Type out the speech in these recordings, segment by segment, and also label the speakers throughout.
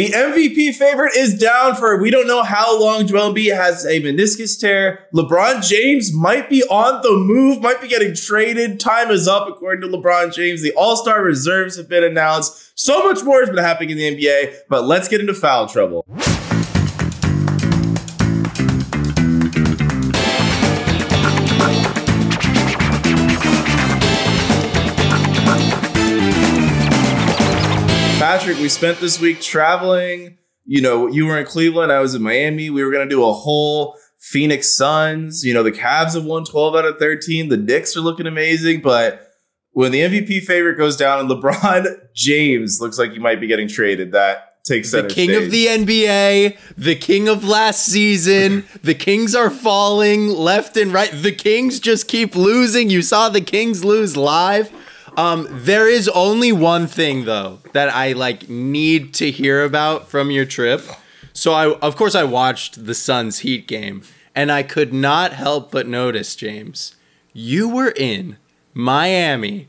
Speaker 1: The MVP favorite is down for we don't know how long Joel Embiid has a meniscus tear. LeBron James might be on the move, might be getting traded. Time is up, according to LeBron James. The All Star reserves have been announced. So much more has been happening in the NBA, but let's get into foul trouble. We spent this week traveling. You know, you were in Cleveland, I was in Miami. We were going to do a whole Phoenix Suns. You know, the Cavs have won 12 out of 13. The Knicks are looking amazing. But when the MVP favorite goes down and LeBron James looks like he might be getting traded, that takes
Speaker 2: the king stage. of the NBA, the king of last season. the Kings are falling left and right. The Kings just keep losing. You saw the Kings lose live. Um, there is only one thing though that I like need to hear about from your trip. So I, of course, I watched the Suns Heat game, and I could not help but notice, James, you were in Miami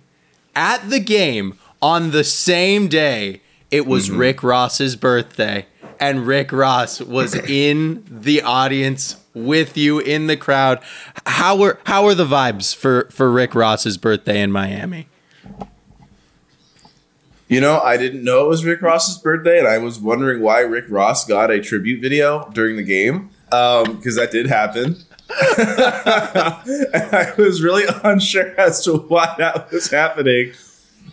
Speaker 2: at the game on the same day. It was mm-hmm. Rick Ross's birthday, and Rick Ross was in the audience with you in the crowd. How were how were the vibes for for Rick Ross's birthday in Miami?
Speaker 1: You know, I didn't know it was Rick Ross's birthday, and I was wondering why Rick Ross got a tribute video during the game because um, that did happen. I was really unsure as to why that was happening.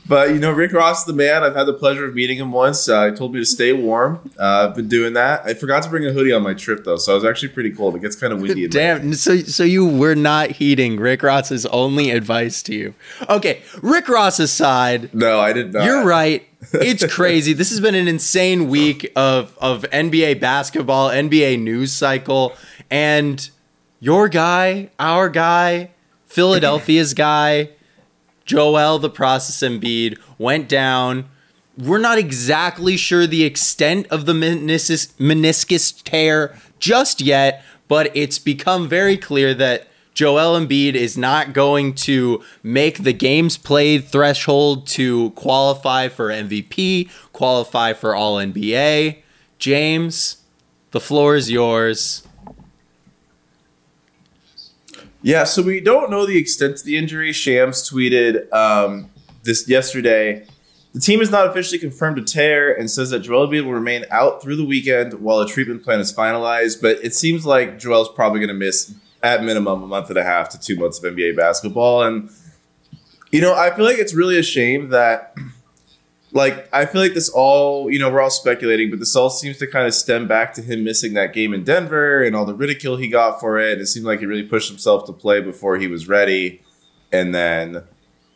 Speaker 1: But you know, Rick Ross, is the man. I've had the pleasure of meeting him once. Uh, he told me to stay warm. Uh, I've been doing that. I forgot to bring a hoodie on my trip though, so I was actually pretty cold. It gets kind of windy.
Speaker 2: Damn. So, so you were not heeding Rick Ross's only advice to you. Okay, Rick Ross aside.
Speaker 1: No, I did not.
Speaker 2: You're right. It's crazy. this has been an insane week of of NBA basketball, NBA news cycle, and your guy, our guy, Philadelphia's guy Joel the Process Embiid went down. We're not exactly sure the extent of the meniscus, meniscus tear just yet, but it's become very clear that Joel Embiid is not going to make the games played threshold to qualify for MVP, qualify for All NBA. James, the floor is yours.
Speaker 1: Yeah, so we don't know the extent of the injury. Shams tweeted um, this yesterday. The team has not officially confirmed a tear and says that Joel Embiid will remain out through the weekend while a treatment plan is finalized. But it seems like Joel's probably going to miss at minimum a month and a half to two months of NBA basketball. And you know, I feel like it's really a shame that like I feel like this all, you know, we're all speculating, but this all seems to kind of stem back to him missing that game in Denver and all the ridicule he got for it. It seemed like he really pushed himself to play before he was ready. And then,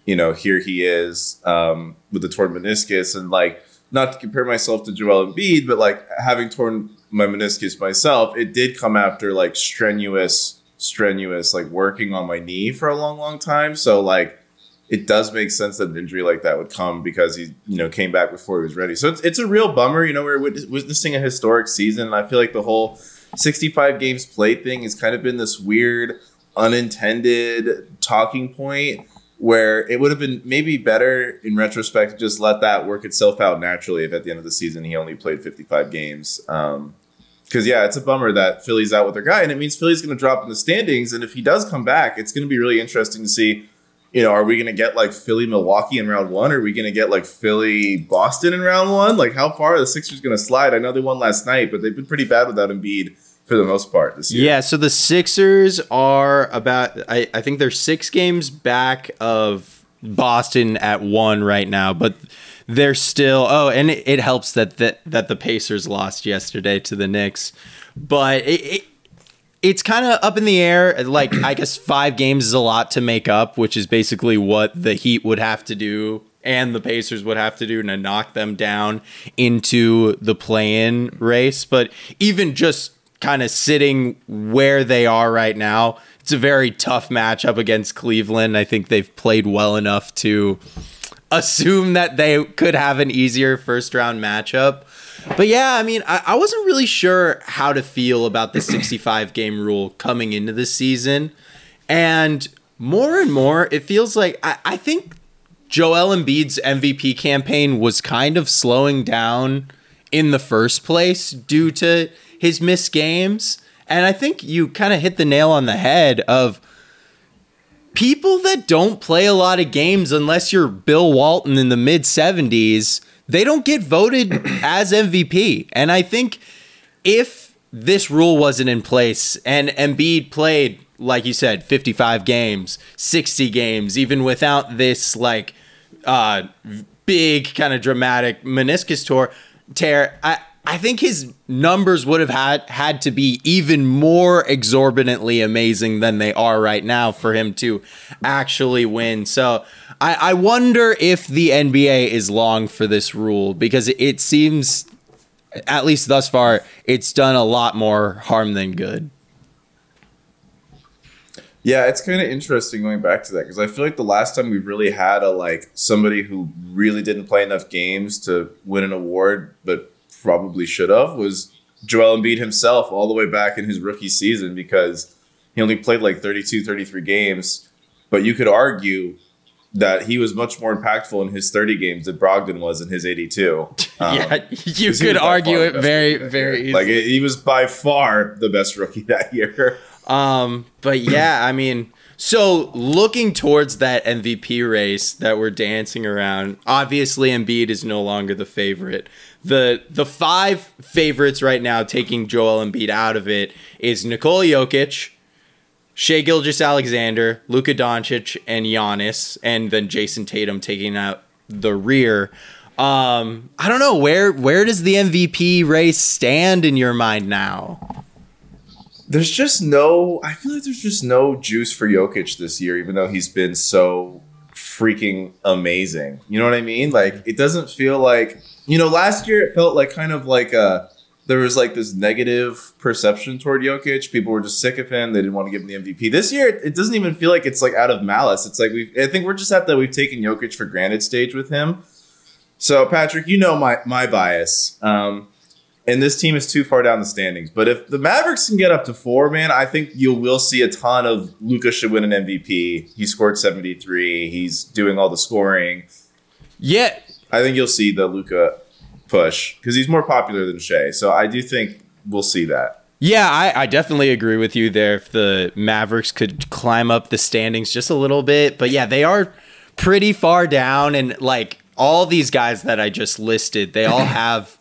Speaker 1: you know, here he is um, with the torn meniscus. And like, not to compare myself to Joel Embiid, but like having torn my meniscus myself, it did come after like strenuous, strenuous, like working on my knee for a long, long time. So like it does make sense that an injury like that would come because he, you know, came back before he was ready. So it's, it's a real bummer. You know, we're witnessing a historic season, and I feel like the whole 65 games played thing has kind of been this weird, unintended talking point where it would have been maybe better in retrospect to just let that work itself out naturally if at the end of the season he only played 55 games. Um, because yeah, it's a bummer that Philly's out with their guy, and it means Philly's going to drop in the standings. And if he does come back, it's going to be really interesting to see you know, are we going to get like Philly Milwaukee in round one? Are we going to get like Philly Boston in round one? Like, how far are the Sixers going to slide? I know they won last night, but they've been pretty bad without Embiid for the most part this year.
Speaker 2: Yeah, so the Sixers are about, I, I think they're six games back of Boston at one right now, but they're still, oh, and it, it helps that, that, that the Pacers lost yesterday to the Knicks. But it, it it's kind of up in the air. Like I guess five games is a lot to make up, which is basically what the Heat would have to do and the Pacers would have to do to knock them down into the play-in race. But even just kind of sitting where they are right now, it's a very tough matchup against Cleveland. I think they've played well enough to assume that they could have an easier first round matchup. But yeah, I mean, I, I wasn't really sure how to feel about the 65 game rule coming into the season. And more and more, it feels like I, I think Joel Embiid's MVP campaign was kind of slowing down in the first place due to his missed games. And I think you kind of hit the nail on the head of people that don't play a lot of games unless you're Bill Walton in the mid 70s, they don't get voted as MVP. And I think if this rule wasn't in place and Embiid played like you said 55 games, 60 games even without this like uh big kind of dramatic meniscus tour tear, I I think his numbers would have had had to be even more exorbitantly amazing than they are right now for him to actually win. So I, I wonder if the NBA is long for this rule because it seems, at least thus far, it's done a lot more harm than good.
Speaker 1: Yeah, it's kind of interesting going back to that because I feel like the last time we really had a like somebody who really didn't play enough games to win an award, but probably should have was Joel Embiid himself all the way back in his rookie season because he only played like 32, 33 games. But you could argue that he was much more impactful in his 30 games than Brogdon was in his 82.
Speaker 2: Um, yeah, you could argue it very, very easily.
Speaker 1: Like he was by far the best rookie that year.
Speaker 2: Um, but yeah, I mean, so looking towards that MVP race that we're dancing around, obviously Embiid is no longer the favorite. The the five favorites right now, taking Joel Embiid out of it, is Nikola Jokic, Shai Gilgeous-Alexander, Luka Doncic, and Giannis, and then Jayson Tatum taking out the rear. Um, I don't know where where does the MVP race stand in your mind now?
Speaker 1: there's just no I feel like there's just no juice for Jokic this year, even though he's been so freaking amazing. You know what I mean? Like it doesn't feel like you know, last year it felt like kind of like a there was like this negative perception toward Jokic. People were just sick of him. They didn't want to give him the MVP. This year, it doesn't even feel like it's like out of malice. It's like we I think we're just at that we've taken Jokic for granted stage with him. So Patrick, you know my my bias. Um, and this team is too far down the standings. But if the Mavericks can get up to four, man, I think you will see a ton of Luka should win an MVP. He scored 73. He's doing all the scoring.
Speaker 2: Yeah.
Speaker 1: I think you'll see the Luka push because he's more popular than Shai. So I do think we'll see that.
Speaker 2: Yeah, I, I, definitely agree with you there. If the Mavericks could climb up the standings just a little bit, but yeah, they are pretty far down, and like all these guys that I just listed, they all have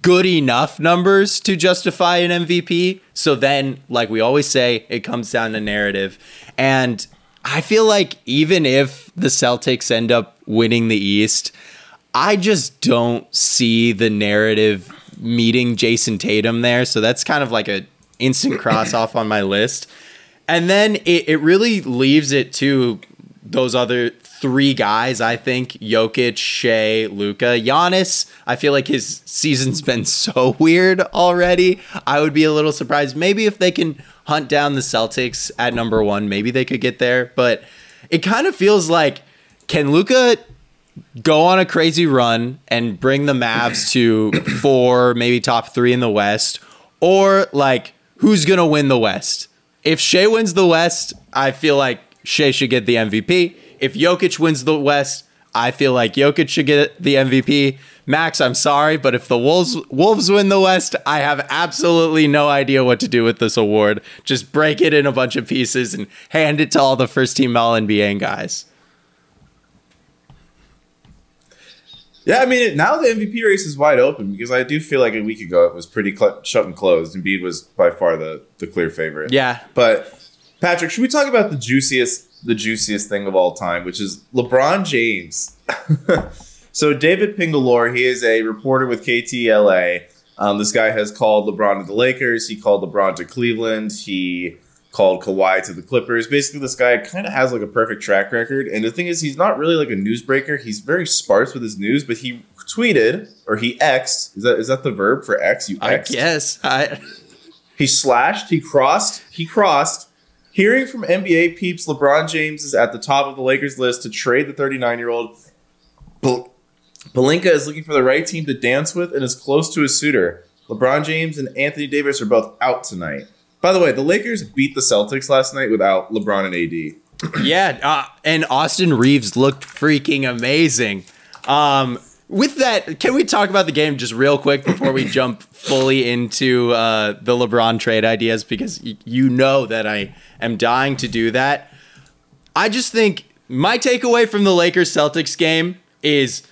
Speaker 2: good enough numbers to justify an MVP. So then, like we always say, it comes down to narrative. And I feel like even if the Celtics end up winning the East, I just don't see the narrative meeting Jayson Tatum there. So that's kind of like a instant cross off on my list. And then it, it really leaves it to those other three guys, I think Jokic, Shai, Luka, Giannis. I feel like his season's been so weird already. I would be a little surprised. Maybe if they can hunt down the Celtics at number one, maybe they could get there. But it kind of feels like can Luka go on a crazy run and bring the Mavs to four, maybe top three in the West, or like who's gonna win the West? If Shai wins the West, I feel like Shai should get the MVP if Jokic wins the West, I feel like Jokic should get the MVP. Max, I'm sorry, but if the Wolves Wolves win the West, I have absolutely no idea what to do with this award. Just break it in a bunch of pieces and hand it to all the first team All NBA guys.
Speaker 1: Yeah, I mean, now the MVP race is wide open because I do feel like a week ago it was pretty cl- shut and closed. Embiid was by far the the clear favorite.
Speaker 2: Yeah,
Speaker 1: but Patrick, should we talk about the juiciest the juiciest thing of all time, which is LeBron James. so David Pingalore, he is a reporter with KTLA. Um, this guy has called LeBron to the Lakers. He called LeBron to Cleveland. He called Kawhi to the Clippers. Basically, this guy kind of has like a perfect track record. And the thing is, he's not really like a newsbreaker. He's very sparse with his news, but he tweeted or he xed. Is that is that the verb for x? You
Speaker 2: I guess. I...
Speaker 1: He slashed. He crossed. He crossed Hearing from NBA peeps, LeBron James is at the top of the Lakers list to trade the 39 year old. Pelinka is looking for the right team to dance with and is close to a suitor. LeBron James and Anthony Davis are both out tonight. By the way, the Lakers beat the Celtics last night without LeBron and AD.
Speaker 2: yeah, uh, and Austin Reaves looked freaking amazing. Um, with that, can we talk about the game just real quick before we jump fully into uh, the LeBron trade ideas? Because y- you know that I am dying to do that. I just think my takeaway from the Lakers Celtics game is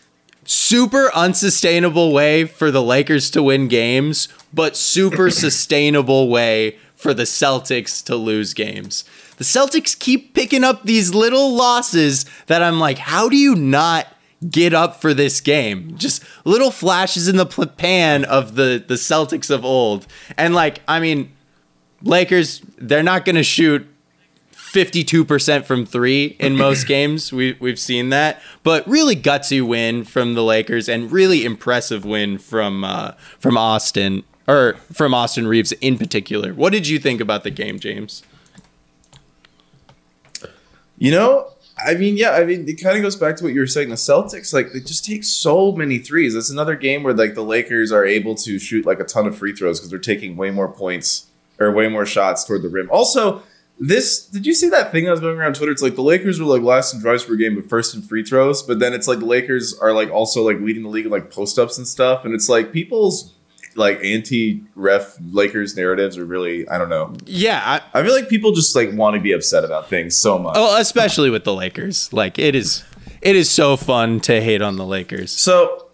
Speaker 2: super unsustainable way for the Lakers to win games, but super sustainable way for the Celtics to lose games. The Celtics keep picking up these little losses that I'm like, how do you not get up for this game? Just little flashes in the pan of the the Celtics of old. And like, I mean, Lakers, they're not going to shoot 52% from three in most games. We, we've seen that. But really gutsy win from the Lakers and really impressive win from uh, from Austin or from Austin Reaves in particular. What did you think about the game, James?
Speaker 1: You know, I mean, yeah, I mean, it kind of goes back to what you were saying. The Celtics, like, they just take so many threes. It's another game where, like, the Lakers are able to shoot, like, a ton of free throws because they're taking way more points or way more shots toward the rim. Also, this, did you see that thing that was going around Twitter? It's like the Lakers were, like, last in drives per game, but first in free throws. But then it's like the Lakers are, like, also, like, leading the league in, like, post ups and stuff. And it's like people's like anti-ref Lakers narratives are really I don't know.
Speaker 2: Yeah,
Speaker 1: I, I feel like people just like want to be upset about things so much.
Speaker 2: Oh, especially with the Lakers. Like it is, it is so fun to hate on the Lakers.
Speaker 1: So,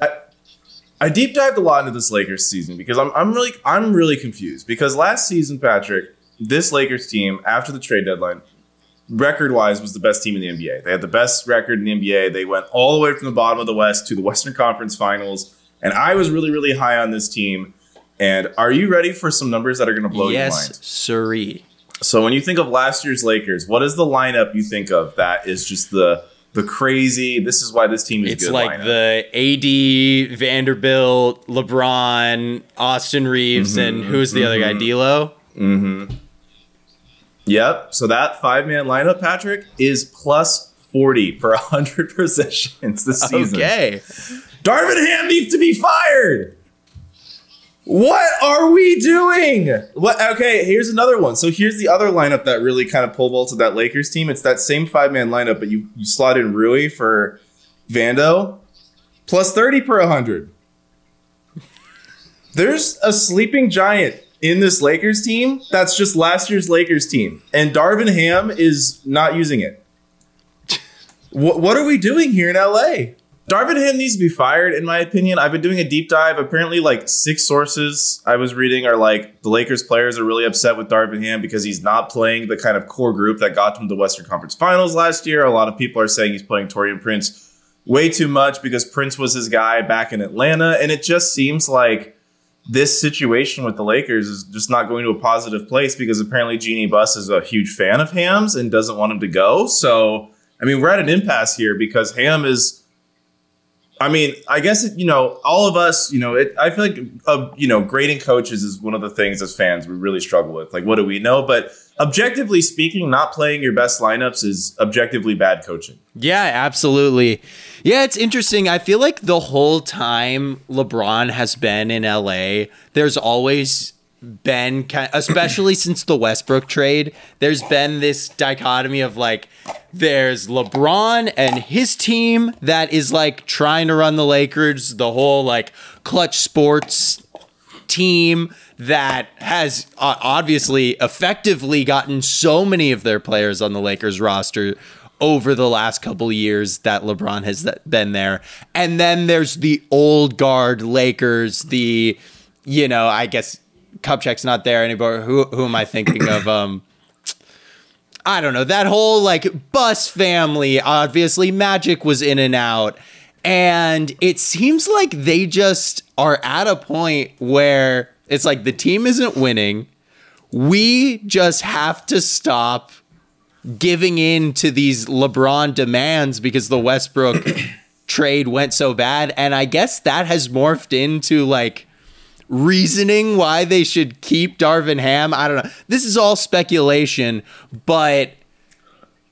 Speaker 1: I I deep dived a lot into this Lakers season because I'm I'm really I'm really confused because last season, Patrick, this Lakers team after the trade deadline. Record wise, was the best team in the NBA. They had the best record in the NBA. They went all the way from the bottom of the West to the Western Conference Finals and I was really, really high on this team. And are you ready for some numbers that are going to blow
Speaker 2: yes,
Speaker 1: your mind?
Speaker 2: Yes, siree.
Speaker 1: So when you think of last year's Lakers, what is the lineup you think of that is just the the crazy? This is why this team is
Speaker 2: it's. Like lineup. the AD, Vanderbilt, LeBron, Austin Reaves, mm-hmm, and who's the mm-hmm, other guy? Mm-hmm. D'Lo.
Speaker 1: Mm-hmm. Yep. So that five man lineup, Patrick, is plus forty per hundred possessions this season.
Speaker 2: Okay.
Speaker 1: Darvin Ham needs to be fired. What are we doing? What? Okay, here's another one. So here's the other lineup that really kind of pole vaulted that Lakers team. It's that same five man lineup, but you you slot in Rui for Vando, plus thirty per hundred. There's a sleeping giant in this Lakers team that's just last year's Lakers team, and Darvin Ham is not using it. what, what are we doing here in LA? Darvin Ham needs to be fired, in my opinion. I've been doing a deep dive. Apparently, like six sources I was reading are like the Lakers players are really upset with Darvin Ham because he's not playing the kind of core group that got them to the Western Conference Finals last year. A lot of people are saying he's playing Taurean Prince way too much because Prince was his guy back in Atlanta. And it just seems like this situation with the Lakers is just not going to a positive place because apparently Jeanie Buss is a huge fan of Ham's and doesn't want him to go. So, I mean, we're at an impasse here because Ham is I mean, I guess you know all of us. You know, it, I feel like uh, you know grading coaches is one of the things as fans we really struggle with. Like, what do we know? But objectively speaking, not playing your best lineups is objectively bad coaching.
Speaker 2: Yeah, absolutely. Yeah, it's interesting. I feel like the whole time LeBron has been in LA, there's always been, especially since the Westbrook trade, there's been this dichotomy of like, there's LeBron and his team that is like trying to run the Lakers, the whole like Klutch Sports team that has obviously effectively gotten so many of their players on the Lakers roster over the last couple years that LeBron has been there. And then there's the old guard Lakers, the you know, I guess Kupchak's not there anymore. Who who am I thinking of? Um, I don't know. That whole like Buss family. Obviously, Magic was in and out, and it seems like they just are at a point where it's like the team isn't winning. We just have to stop giving in to these LeBron demands because the Westbrook trade went so bad, and I guess that has morphed into like reasoning why they should keep Darvin Ham. I don't know. This is all speculation, but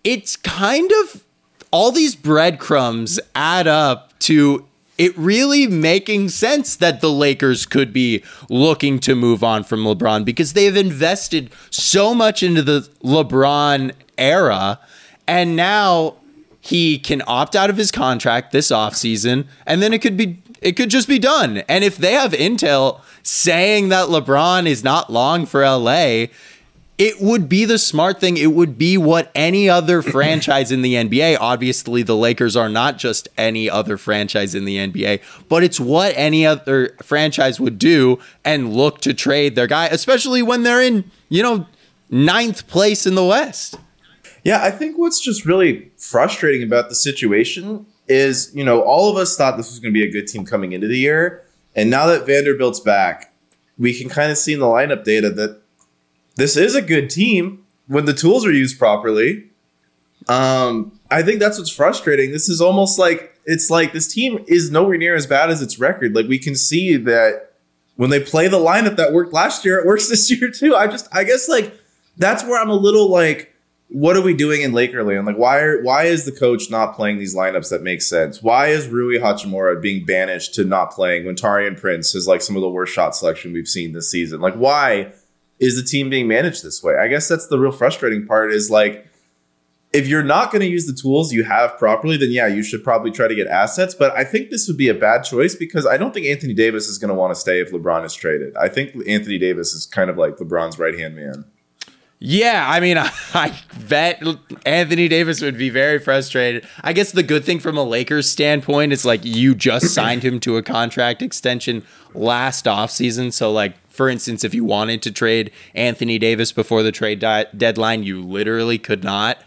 Speaker 2: it's kind of all these breadcrumbs add up to it really making sense that the Lakers could be looking to move on from LeBron because they have invested so much into the LeBron era. And now he can opt out of his contract this offseason and then it could be it could just be done. And if they have intel saying that LeBron is not long for LA, it would be the smart thing. It would be what any other franchise in the NBA. Obviously, the Lakers are not just any other franchise in the NBA, but it's what any other franchise would do and look to trade their guy, especially when they're in, you know, ninth place in the West.
Speaker 1: Yeah, I think what's just really frustrating about the situation is, you know, all of us thought this was going to be a good team coming into the year. And now that Vanderbilt's back, we can kind of see in the lineup data that this is a good team when the tools are used properly. Um, I think that's what's frustrating. This is almost like it's like this team is nowhere near as bad as its record. Like we can see that when they play the lineup that worked last year, it works this year too. I just I guess like that's where I'm a little like what are we doing in Lakerland? Like, why are, why is the coach not playing these lineups that make sense? Why is Rui Hachimura being banished to not playing when Taurean Prince is like some of the worst shot selection we've seen this season? Like, why is the team being managed this way? I guess that's the real frustrating part. Is like, if you're not going to use the tools you have properly, then yeah, you should probably try to get assets. But I think this would be a bad choice because I don't think Anthony Davis is going to want to stay if LeBron is traded. I think Anthony Davis is kind of like LeBron's right hand man.
Speaker 2: Yeah, I mean, I, I, bet Anthony Davis would be very frustrated. I guess the good thing from a Lakers standpoint is like you just signed him to a contract extension last offseason. So, like, for instance, if you wanted to trade Anthony Davis before the trade di- deadline, you literally could not.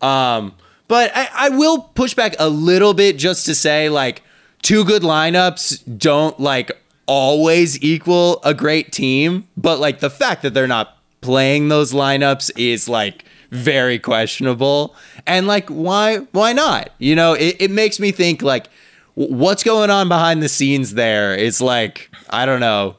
Speaker 2: Um, but I, I will push back a little bit just to say, like, two good lineups don't like always equal a great team. But, like, the fact that they're not playing those lineups is like very questionable. And like, why? Why not? You know, it, it makes me think like, what's going on behind the scenes there? It's like, I don't know.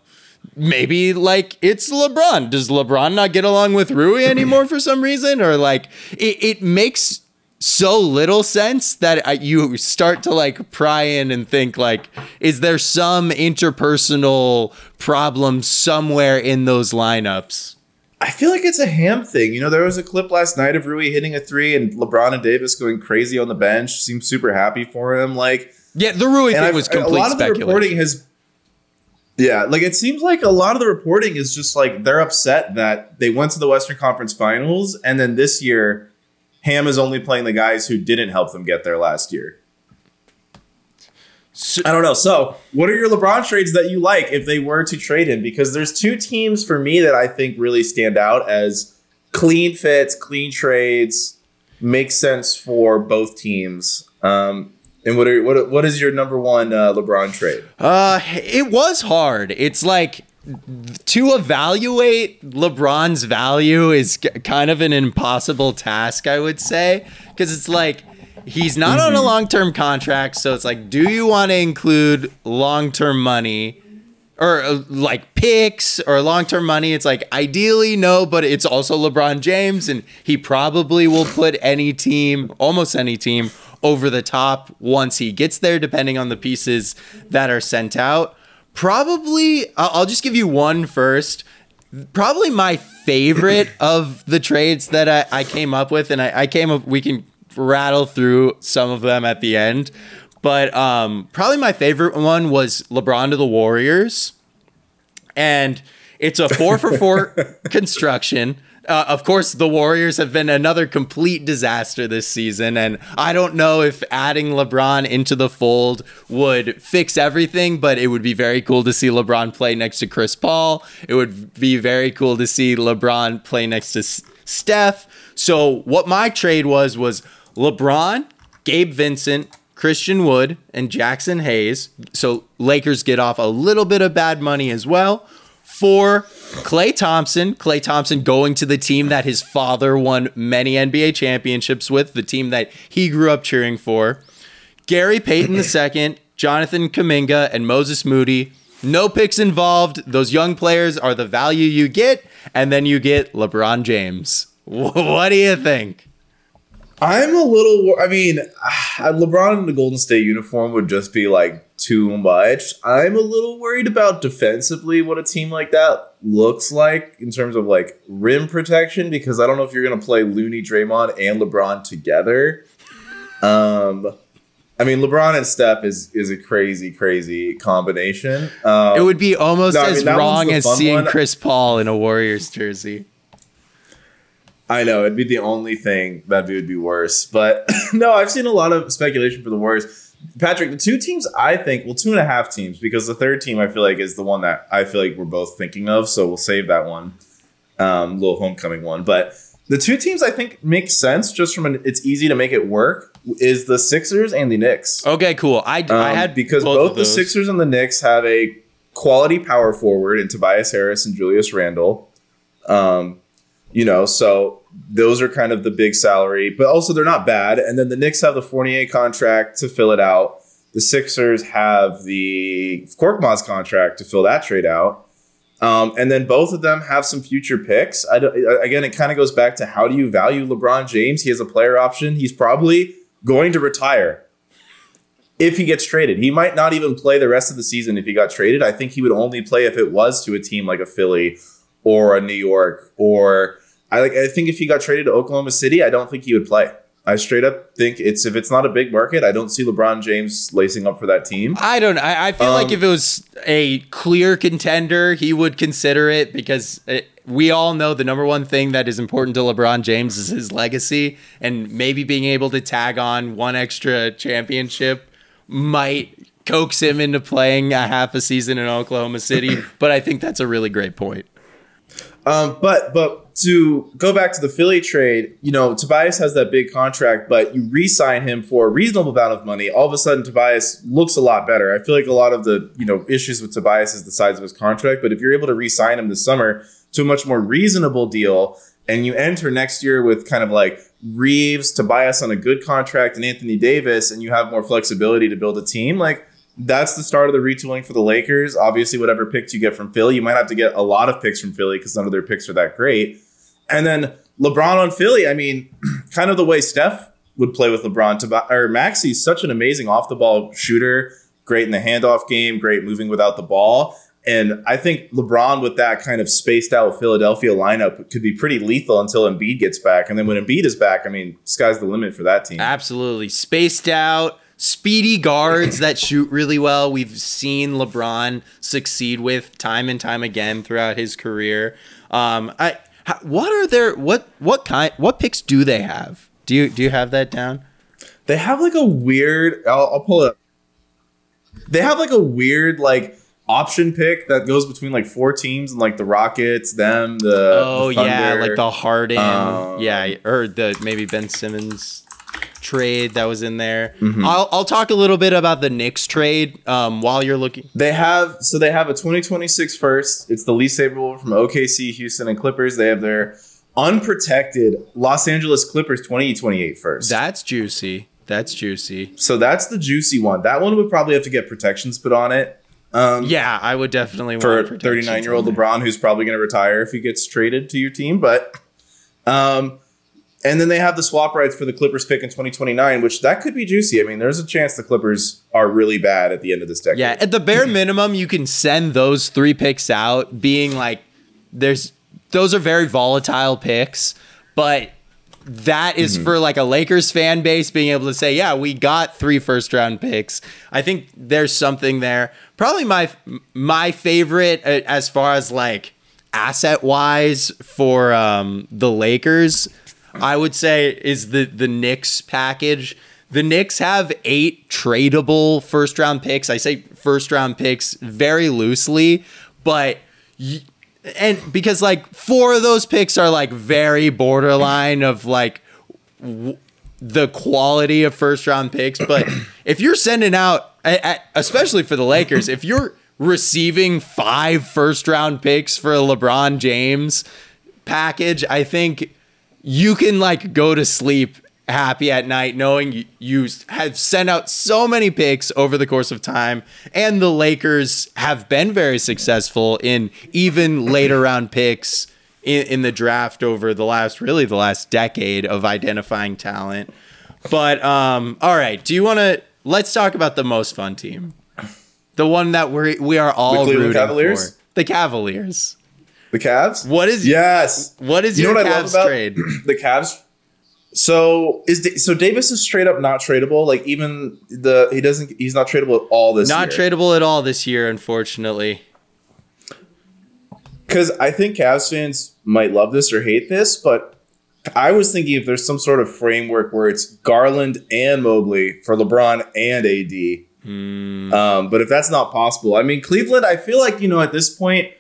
Speaker 2: Maybe like it's LeBron. Does LeBron not get along with Rui anymore for some reason? Or like, it, it makes so little sense that uh, you start to like pry in and think like is there some interpersonal problem somewhere in those lineups
Speaker 1: I feel like it's a ham thing. You know, there was a clip last night of Rui hitting a three and LeBron and Davis going crazy on the bench. Seemed super happy for him. Like,
Speaker 2: yeah, the Rui thing I've, was complete. A lot of the reporting has,
Speaker 1: yeah, like it seems like a lot of the reporting is just like they're upset that they went to the Western Conference Finals and then this year, Ham is only playing the guys who didn't help them get there last year. So, I don't know. So, what are your LeBron trades that you like if they were to trade him? Because there's two teams for me that I think really stand out as clean fits, clean trades, make sense for both teams. Um, and what are what what is your number one uh, LeBron trade?
Speaker 2: Uh, it was hard. It's like to evaluate LeBron's value is kind of an impossible task, I would say, because it's like He's not mm-hmm. on a mm-hmm. long term contract, so it's like, do you want to include long term money or uh, like picks or long term money? It's like, ideally, no, but it's also LeBron James, and he probably will put any team, almost any team, over the top once he gets there, depending on the pieces that are sent out. Probably, I'll just give you one first probably my favorite of the trades that I, I came up with, and I, I, came up. We can rattle through some of them at the end. But um, probably my favorite one was LeBron to the Warriors. And it's a four for four construction. Uh, of course, the Warriors have been another complete disaster this season, and I don't know if adding LeBron into the fold would fix everything, but it would be very cool to see LeBron play next to Chris Paul. It would be very cool to see LeBron play next to S- Steph. So, what my trade was was LeBron, Gabe Vincent, Christian Wood, and Jaxson Hayes. So Lakers get off a little bit of bad money as well. For Klay Thompson, Klay Thompson going to the team that his father won many NBA championships with, the team that he grew up cheering for. Gary Payton II, Jonathan Kuminga, and Moses Moody. No picks involved. Those young players are the value you get, and then you get LeBron James. What do you think?
Speaker 1: I'm a little. I mean, LeBron in the Golden State uniform would just be like too much. I'm a little worried about defensively what a team like that looks like in terms of like rim protection because I don't know if you're gonna play Looney, Draymond, and LeBron together. Um, I mean, LeBron and Steph is is a crazy, crazy combination. Um,
Speaker 2: It would be almost
Speaker 1: no, I
Speaker 2: as
Speaker 1: mean,
Speaker 2: wrong as seeing
Speaker 1: one.
Speaker 2: Chris Paul in a Warriors jersey.
Speaker 1: I know it'd be the only thing that would be worse. But no, I've seen a lot of speculation for the Warriors. Patrick, the two teams I think, well, two and a half teams, because the third team I feel like is the one that I feel like we're both thinking of. So we'll save that one, um, little homecoming one. But the two teams I think make sense just from an it's easy to make it work is the Sixers and the Knicks.
Speaker 2: Okay, cool. I, I
Speaker 1: Um,
Speaker 2: had
Speaker 1: because
Speaker 2: both,
Speaker 1: both, the. Sixers and the Knicks have a quality power forward in Tobias Harris and Julius Randle. Um, you know, so those are kind of the big salary, but also they're not bad. And then the Knicks have the Fournier contract to fill it out. The Sixers have the Korkmaz contract to fill that trade out. Um, and then both of them have some future picks. I again, it kind of goes back to how do you value LeBron James? He has a player option. He's probably going to retire if he gets traded. He might not even play the rest of the season if he got traded. I think he would only play if it was to a team like a Philly or a New York or I like I think if he got traded to Oklahoma City, I don't think he would play. I straight up think it's if it's not a big market, I don't see LeBron James lacing up for that team.
Speaker 2: I don't. I, I feel like
Speaker 1: Um,
Speaker 2: if it was a clear contender, he would consider it because it, we all know the number one thing that is important to LeBron James is his legacy, and maybe being able to tag on one extra championship might coax him into playing a half a season in Oklahoma City. but I think that's a really great point.
Speaker 1: Um, but but to go back to the Philly trade, you know, Tobias has that big contract, but you re-sign him for a reasonable amount of money. All of a sudden, Tobias looks a lot better. I feel like a lot of the you know issues with Tobias is the size of his contract. But if you're able to re-sign him this summer to a much more reasonable deal, and you enter next year with kind of like Reaves, Tobias on a good contract, and Anthony Davis, and you have more flexibility to build a team, like that's the start of the retooling for the Lakers. Obviously, whatever picks you get from Philly, you might have to get a lot of picks from Philly because none of their picks are that great. And then LeBron on Philly, I mean, kind of the way Steph would play with LeBron. Tob- or Maxey's such an amazing off the ball shooter, great in the handoff game, great moving without the ball. And I think LeBron with that kind of spaced out Philadelphia lineup could be pretty lethal until Embiid gets back. And then when Embiid is back, I mean, sky's the limit for that team.
Speaker 2: Absolutely. Spaced out, speedy guards that shoot really well. We've seen LeBron succeed with time and time again throughout his career. Um, I what are their what what kind what picks do they have? Do you do you have that down?
Speaker 1: They have like a weird. I'll, I'll pull it. up. They have like a weird like option pick that goes between like four teams and like the Rockets, them, the
Speaker 2: Oh
Speaker 1: the
Speaker 2: yeah, like the Harden,
Speaker 1: Um,
Speaker 2: yeah, or the maybe Ben Simmons trade that was in there.
Speaker 1: Mm-hmm.
Speaker 2: I'll I'll talk a little bit about the Knicks trade um, while you're looking.
Speaker 1: They have so they have a 2026 first. It's the least favorable from OKC, Houston, and Clippers. They have their unprotected Los Angeles Clippers 2028 first.
Speaker 2: That's juicy. That's juicy.
Speaker 1: so that's the juicy one. That one would probably have to get protections put on it. Um,
Speaker 2: Yeah, I would definitely
Speaker 1: for
Speaker 2: want
Speaker 1: a 39 year old. LeBron who's probably going to retire if he gets traded to your team. But, um, and then they have the swap rights for the Clippers pick in 2029, which that could be juicy. I mean, there's a chance the Clippers are really bad at the end of this decade.
Speaker 2: Yeah, at the bare minimum, you can send those three picks out, being like, there's those are very volatile picks, but that is
Speaker 1: Mm-hmm.
Speaker 2: for like a Lakers fan base being able to say, yeah, we got three first round picks. I think there's something there. Probably my my favorite uh, as far as like asset wise for um, the Lakers, I would say is the the Knicks package. The Knicks have eight tradable first round picks. I say first round picks very loosely, but y- and because like four of those picks are like very borderline of like w- the quality of first round picks. But if you're sending out, especially for the Lakers, if you're receiving five first round picks for a LeBron James package, I think you can like go to sleep happy at night knowing you, have sent out so many picks over the course of time and the Lakers have been very successful in even later round picks in, in the draft over the last really the last decade of identifying talent. But um all right do you want to let's talk about the most fun team. The one that we we are all
Speaker 1: The
Speaker 2: rooting
Speaker 1: Cavaliers?
Speaker 2: for. The Cavaliers
Speaker 1: The Cavs?
Speaker 2: what is
Speaker 1: Yes.
Speaker 2: what is
Speaker 1: You know
Speaker 2: your
Speaker 1: what I love
Speaker 2: Cavs
Speaker 1: about
Speaker 2: trade
Speaker 1: the Cavs? So is Da- so Davis is straight up not tradable. Like even the he doesn't he's not tradable at all this
Speaker 2: Not
Speaker 1: year.
Speaker 2: tradable at all this year, unfortunately.
Speaker 1: Because I think Cavs fans might love this or hate this, but I was thinking if there's some sort of framework where it's Garland and Mobley for LeBron and AD.
Speaker 2: Hmm.
Speaker 1: Um, but if that's not possible, I mean Cleveland. I feel like you know at this point,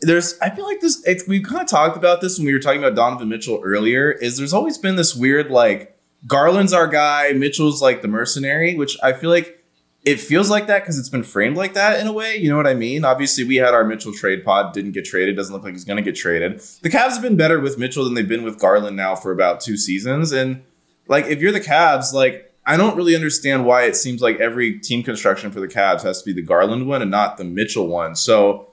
Speaker 1: there's. I feel like this. It's, we kind of talked about this when we were talking about Donovan Mitchell earlier. Is there's always been this weird like Garland's our guy, Mitchell's like the mercenary, which I feel like it feels like that because it's been framed like that in a way. You know what I mean? Obviously, we had our Mitchell trade pod, didn't get traded. Doesn't look like he's going to get traded. The Cavs have been better with Mitchell than they've been with Garland now for about two seasons. And like, if you're the Cavs, like, I don't really understand why it seems like every team construction for the Cavs has to be the Garland one and not the Mitchell one. So,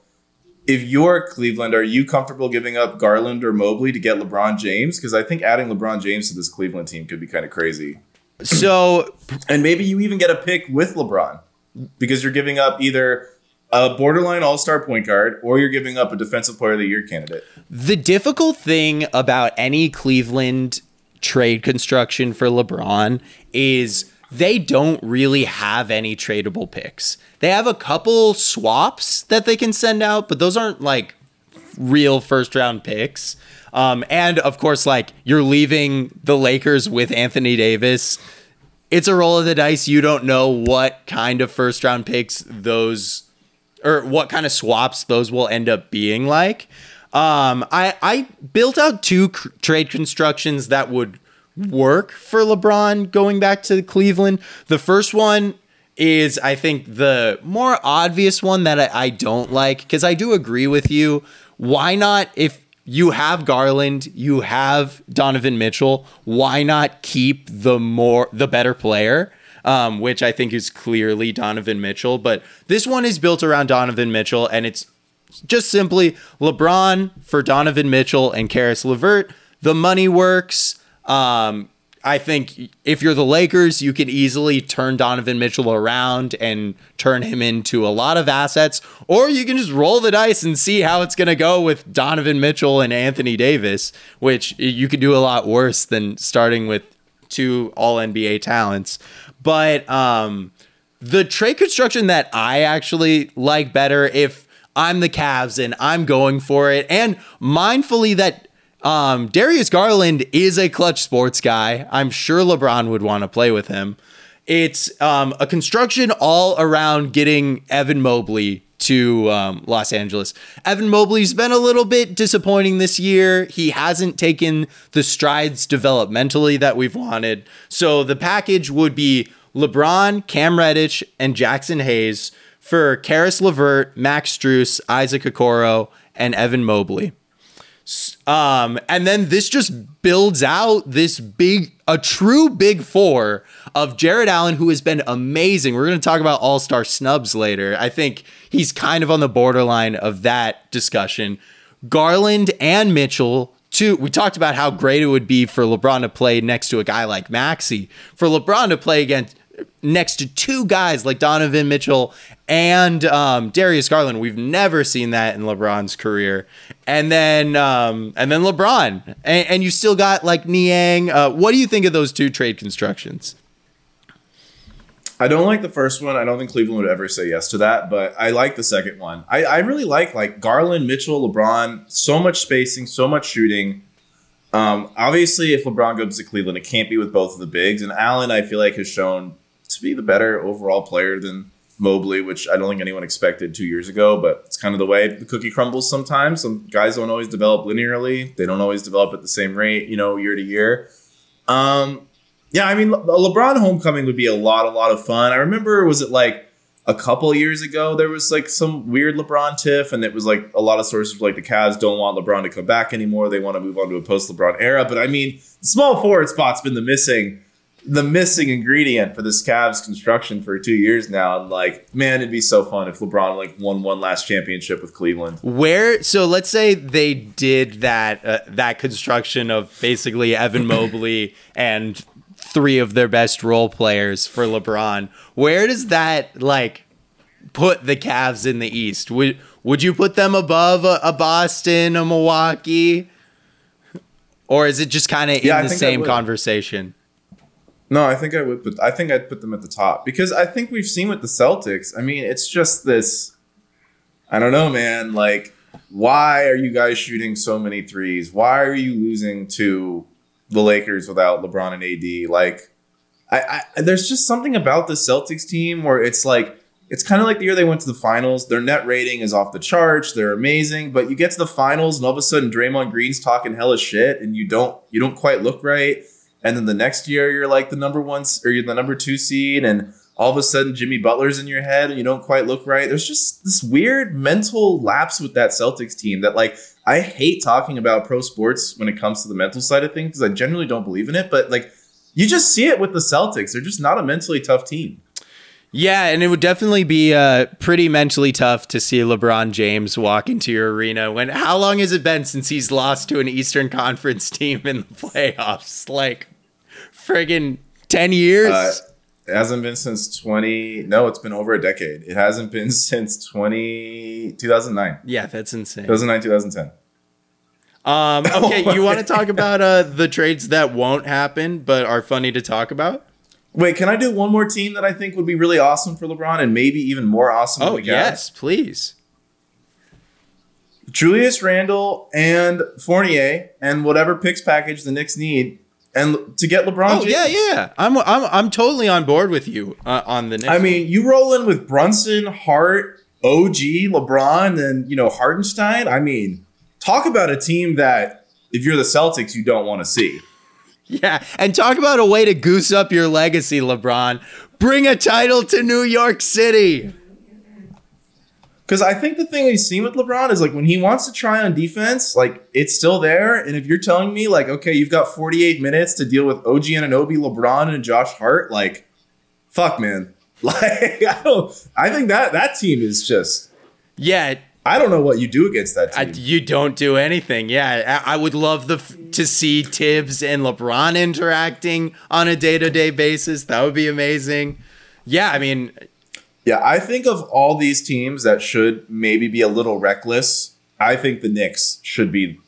Speaker 1: if you're Cleveland, are you comfortable giving up Garland or Mobley to get LeBron James? Because I think adding LeBron James to this Cleveland team could be kind of crazy.
Speaker 2: So
Speaker 1: And maybe you even get a pick with LeBron because you're giving up either a borderline all star point guard or you're giving up a defensive player of the year candidate.
Speaker 2: The difficult thing about any Cleveland trade construction for LeBron is they don't really have any tradable picks. They have a couple swaps that they can send out, but those aren't like real first round picks. Um, and of course, like you're leaving the Lakers with Anthony Davis. It's a roll of the dice. You don't know what kind of first round picks those or what kind of swaps those will end up being like. Um, I I built out two c- trade constructions that would work for LeBron going back to Cleveland. The first one is I think the more obvious one that I, I don't like because I do agree with you. Why not if you have Garland, you have Donovan Mitchell, why not keep the more the better player? um, which I think is clearly Donovan Mitchell. But this one is built around Donovan Mitchell, and it's just simply LeBron for Donovan Mitchell and Caris LeVert. The money works. Um, I think if you're the Lakers, you can easily turn Donovan Mitchell around and turn him into a lot of assets, or you can just roll the dice and see how it's going to go with Donovan Mitchell and Anthony Davis, which you could do a lot worse than starting with two all NBA talents. But um, the trade construction that I actually like better if I'm the Cavs and I'm going for it, and mindfully that um, Darius Garland is a Klutch Sports guy. I'm sure LeBron would want to play with him. It's um, a construction all around getting Evan Mobley to um, Los Angeles. Evan Mobley's been a little bit disappointing this year. He hasn't taken the strides developmentally that we've wanted. So the package would be LeBron, Cam Reddish, and Jaxson Hayes for Caris LeVert, Max Strus, Isaac Okoro, and Evan Mobley. Um, and then this just builds out this big, a true big four of Jarrett Allen, who has been amazing. We're going to talk about all star snubs later. I think he's kind of on the borderline of that discussion. Garland and Mitchell, too. We talked about how great it would be for LeBron to play next to a guy like Maxey, for LeBron to play against next to two guys like Donovan Mitchell and um, Darius Garland. We've never seen that in LeBron's career. And then um, and then LeBron, and, and you still got like Niang. Uh, what do you think of those two trade constructions?
Speaker 1: I don't like the first one. I don't think Cleveland would ever say yes to that, but I like the second one. I, I really like like Garland, Mitchell, LeBron. So much spacing, so much shooting. Um, obviously, if LeBron goes to Cleveland, it can't be with both of the bigs. And Allen, I feel like, has shown to be the better overall player than Mobley, which I don't think anyone expected two years ago. But it's kind of the way the cookie crumbles sometimes. Some guys don't always develop linearly. They don't always develop at the same rate, you know, year to year. Um, yeah, I mean, Le- LeBron homecoming would be a lot, a lot of fun. I remember, was it like a couple years ago? There was like some weird LeBron tiff, and it was like a lot of sources like the Cavs don't want LeBron to come back anymore. They want to move on to a post LeBron era. But I mean, the small forward spot's been the missing, the missing ingredient for this Cavs construction for two years now. And like, man, it'd be so fun if LeBron like won one last championship with Cleveland.
Speaker 2: Where so let's say they did that uh, that construction of basically Evan Mobley and three of their best role players for LeBron. Where does that like put the Cavs in the East? Would would you put them above a, a Boston, a Milwaukee? or is it just kind of
Speaker 1: Yeah, I
Speaker 2: in the same conversation?
Speaker 1: No, I think I would put. I think I'd put them at the top because I think we've seen with the Celtics. I mean, it's just this. I don't know, man. Like, why are you guys shooting so many threes? Why are you losing to the Lakers without LeBron and AD? Like, I, I there's just something about the Celtics team where it's like it's kind of like the year they went to the finals. Their net rating is off the charts. They're amazing, but you get to the finals and all of a sudden Draymond Green's talking hella shit, and you don't you don't quite look right. And then the next year you're like the number one or you're the number two seed, and all of a sudden Jimmy Butler's in your head, and you don't quite look right. There's just this weird mental lapse with that Celtics team that like I hate talking about pro sports when it comes to the mental side of things because I generally don't believe in it, but like you just see it with the Celtics. They're just not a mentally tough team.
Speaker 2: Yeah, and it would definitely be uh, pretty mentally tough to see LeBron James walk into your arena. When how long has it been since he's lost to an Eastern Conference team in the playoffs? Like, friggin' ten years.
Speaker 1: Uh, it hasn't been since 20 no it's been over a decade it hasn't been since 20 2009
Speaker 2: yeah, that's insane.
Speaker 1: 2009 2010
Speaker 2: Um, okay,
Speaker 1: Oh
Speaker 2: you want to talk about uh, the trades that won't happen but are funny to talk about?
Speaker 1: wait can i do one more team that i think would be really awesome for lebron and maybe even more awesome
Speaker 2: Oh yes, please.
Speaker 1: julius randle and fournier and whatever picks package the Knicks need and to get lebron
Speaker 2: Oh
Speaker 1: James.
Speaker 2: yeah, yeah. I'm I'm I'm totally on board with you uh, on the. Knicks.
Speaker 1: I mean, you roll in with Brunson, Hart, OG, LeBron, and you know Hartenstein. I mean, talk about a team that if you're the Celtics, you don't want to see.
Speaker 2: Yeah, and talk about a way to goose up your legacy, LeBron. Bring a title to New York City.
Speaker 1: Because I think the thing we've seen with LeBron is like when he wants to try on defense, like it's still there. And if you're telling me like, okay, you've got 48 minutes to deal with OG Anunoby, LeBron, and Josh Hart, like, fuck, man. Like, I don't. I think that that team is just.
Speaker 2: Yeah,
Speaker 1: I don't know what you do against that
Speaker 2: I, you don't do anything. Yeah, I, I would love the f- to see Thibs and LeBron interacting on a day to day basis. That would be amazing. Yeah, I mean,
Speaker 1: Yeah, I think of all these teams that should maybe be a little reckless. I think the Knicks should be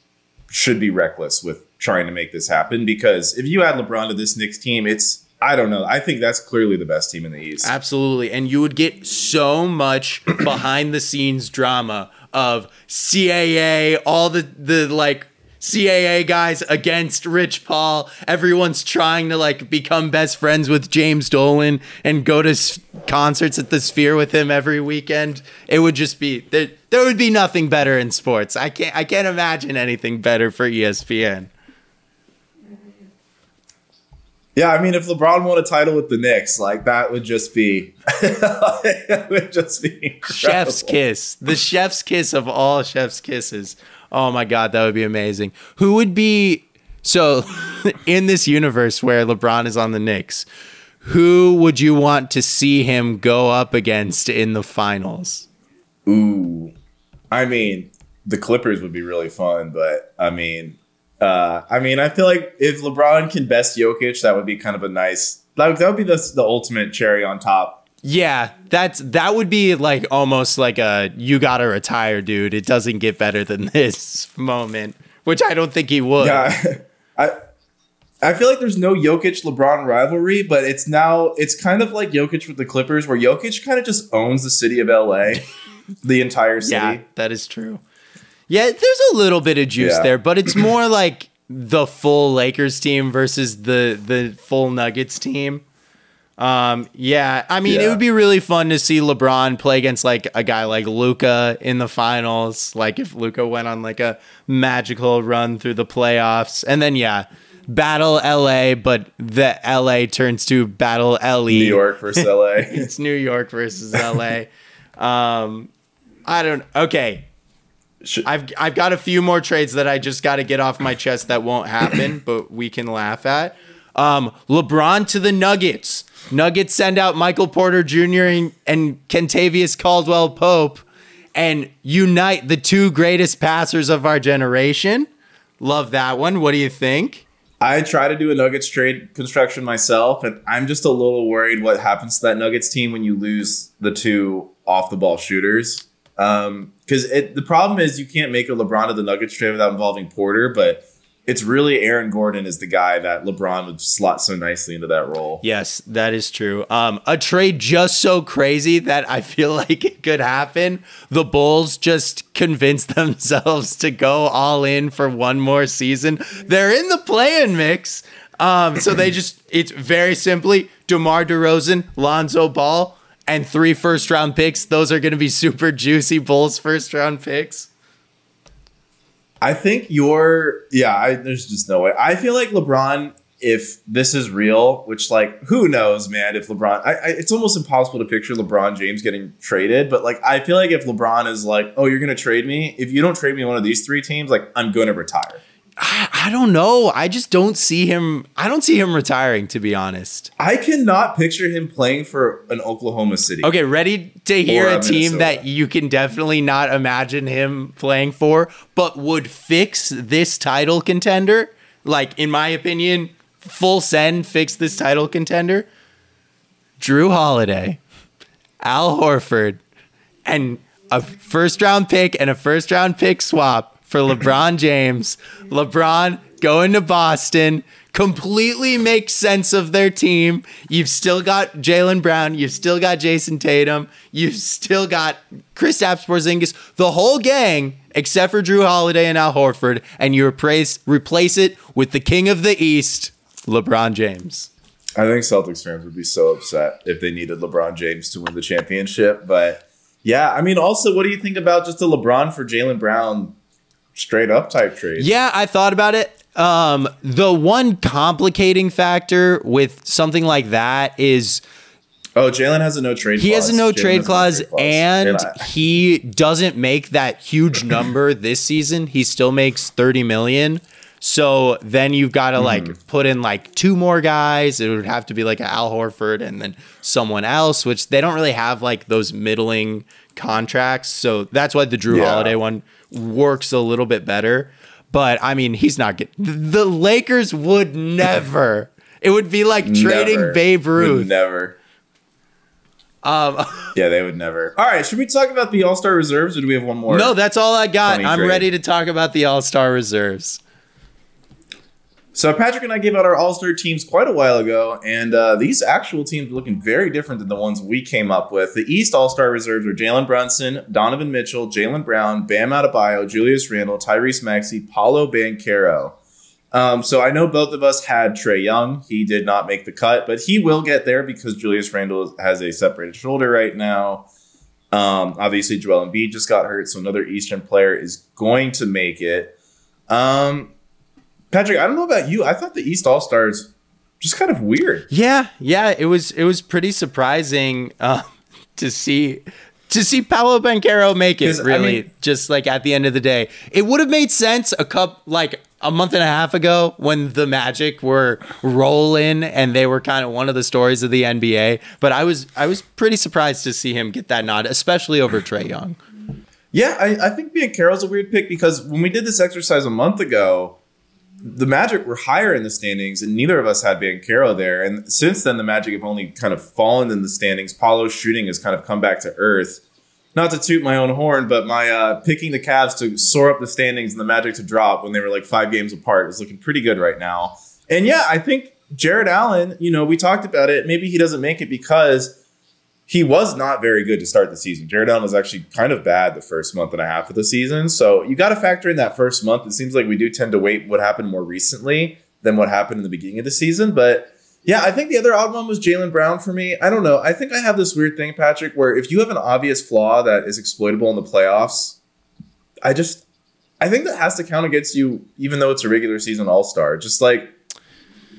Speaker 1: should be reckless with trying to make this happen because if you add LeBron to this Knicks team, it's I don't know. I think that's clearly the best team in the East.
Speaker 2: Absolutely. And you would get so much behind the scenes drama of CAA, all the the like CAA guys against Rich Paul. Everyone's trying to like become best friends with James Dolan and go to s- concerts at the Sphere with him every weekend. It would just be there there would be nothing better in sports. I can't I can't imagine anything better for ESPN.
Speaker 1: Yeah, I mean, if LeBron won a title with the Knicks, like that would just be, it would just be incredible.
Speaker 2: chef's kiss the chef's kiss of all chef's kisses oh my god that would be amazing who would be so in this universe where lebron is on the knicks who would you want to see him go up against in the finals
Speaker 1: Ooh, I mean, the Clippers would be really fun, but I mean, uh, I mean, I feel like if LeBron can best Jokic, that would be kind of a nice. That would be the the ultimate cherry on top.
Speaker 2: Yeah that's that would be like almost like a you gotta retire dude it doesn't get better than this moment which i don't think he would
Speaker 1: Yeah, I. I feel like there's no Jokic LeBron rivalry, but it's now it's kind of like Jokic with the Clippers, where Jokic kind of just owns the city of LA, the entire city.
Speaker 2: Yeah, that is true. Yeah, there's a little bit of juice
Speaker 1: Yeah.
Speaker 2: there, but it's more like the full Lakers team versus the the full Nuggets team. Um, yeah, I mean, it would be really fun to see LeBron play against like a guy like Luka in the finals. Like if Luka went on like a magical run through the playoffs, and then yeah, battle LA, but the LA turns to battle LE.
Speaker 1: New York versus LA.
Speaker 2: it's New York versus LA. um, I don't. Okay,
Speaker 1: Should-
Speaker 2: I've I've got a few more trades that I just got to get off my chest that won't happen, but we can laugh at. Um, LeBron to the Nuggets. Nuggets send out Michael Porter Jr. and, Kentavious Caldwell Pope and unite the two greatest passers of our generation. Love that one. What do you think?
Speaker 1: I try to do a Nuggets trade construction myself, and I'm just a little worried what happens to that Nuggets team when you lose the two off the ball shooters. Um, because it the problem is you can't make a LeBron to the Nuggets trade without involving Porter, but it's really Aaron Gordon is the guy that LeBron would slot so nicely into that role.
Speaker 2: Yes, that is true. Um, a trade just so crazy that I feel like it could happen. The Bulls just convinced themselves to go all in for one more season. They're in the play-in mix. Um, so they just it's very simply DeMar DeRozan, Lonzo Ball, and three first round picks. Those are gonna be super juicy Bulls first round picks.
Speaker 1: I think you're, yeah, I, there's just no way. I feel like LeBron, if this is real, which, like, who knows, man, if LeBron, I, I, it's almost impossible to picture LeBron James getting traded, but, like, I feel like if LeBron is like, oh, you're going to trade me, if you don't trade me one of these three teams, like, I'm going to retire.
Speaker 2: I, I don't know. I just don't see him. I don't see him retiring, to be honest.
Speaker 1: I cannot picture him playing for an Oklahoma City.
Speaker 2: Okay, ready to hear a team
Speaker 1: Minnesota.
Speaker 2: that you can definitely not imagine him playing for, but would fix this title contender? Like, in my opinion, full send fix this title contender. Jrue Holiday, Al Horford, and a first round pick and a first round pick swap for LeBron James. LeBron going to Boston completely makes sense of their team. You've still got Jaylen Brown. You've still got Jayson Tatum. You've still got Chris Porzingis. The whole gang, except for Jrue Holiday and Al Horford, and you replace replace it with the king of the East, LeBron James.
Speaker 1: I think Celtics fans would be so upset if they needed LeBron James to win the championship. But yeah, I mean, also, what do you think about just a LeBron for Jaylen Brown straight up type trade?
Speaker 2: Yeah, I thought about it. Um, the one complicating factor with something like that is
Speaker 1: Oh, Jaylen has a no trade.
Speaker 2: he
Speaker 1: clause.
Speaker 2: has a no
Speaker 1: Jaylen
Speaker 2: trade clause,
Speaker 1: trade
Speaker 2: and he doesn't make that huge number this season. He still makes 30 million. So then you've got to like put in like two more guys. It would have to be like Al Horford and then someone else, which they don't really have like those middling contracts. So that's why the Jrue
Speaker 1: Yeah.
Speaker 2: Holiday one works a little bit better. But I mean, he's not good. The Lakers would never. It would be like trading
Speaker 1: Never.
Speaker 2: Babe
Speaker 1: Would
Speaker 2: Ruth.
Speaker 1: never.
Speaker 2: Um,
Speaker 1: Yeah, they would never. All right, should we talk about the All Star reserves, or do we have one more?
Speaker 2: No, that's all I got. I'm
Speaker 1: trade.
Speaker 2: ready to talk about the All Star reserves.
Speaker 1: So Patrick and I gave out our All Star teams quite a while ago, and uh, these actual teams are looking very different than the ones we came up with. The East All Star reserves are Jalen Brunson, Donovan Mitchell, Jaylen Brown, Bam Adebayo, Julius Randle, Tyrese Maxey, Paolo Banchero. Um, so I know both of us had Trae Young. He did not make the cut, but he will get there because Julius Randle has a separated shoulder right now. Um, obviously, Joel Embiid just got hurt, so another Eastern player is going to make it. Um, Patrick, I don't know about you. I thought the East All Stars just kind of weird.
Speaker 2: Yeah, yeah, it was it was pretty surprising uh, to see to see Paolo Banchero make it.
Speaker 1: 'Cause, I
Speaker 2: Really,
Speaker 1: mean-
Speaker 2: just like at the end of the day, it would have made sense a cup like a month and a half ago when the Magic were rolling and they were kind of one of the stories of the NBA. But I was I was pretty surprised to see him get that nod, especially over Trae Young.
Speaker 1: Yeah, I, I think Banchero's a weird pick because when we did this exercise a month ago, the Magic were higher in the standings, and neither of us had Banchero there. And since then, the Magic have only kind of fallen in the standings. Paolo's shooting has kind of come back to earth. Not to toot my own horn, but my uh, picking the Cavs to soar up the standings and the Magic to drop when they were like five games apart is looking pretty good right now. And yeah, I think Jarrett Allen, you know, we talked about it. Maybe he doesn't make it because he was not very good to start the season. Jarrett Allen was actually kind of bad the first month and a half of the season. So you got to factor in that first month. It seems like we do tend to weight what happened more recently than what happened in the beginning of the season. But yeah, I think the other odd one was Jaylen Brown for me. I don't know. I think I have this weird thing, Patrick, where if you have an obvious flaw that is exploitable in the playoffs, I just I think that has to count against you, even though it's a regular season all star. Just like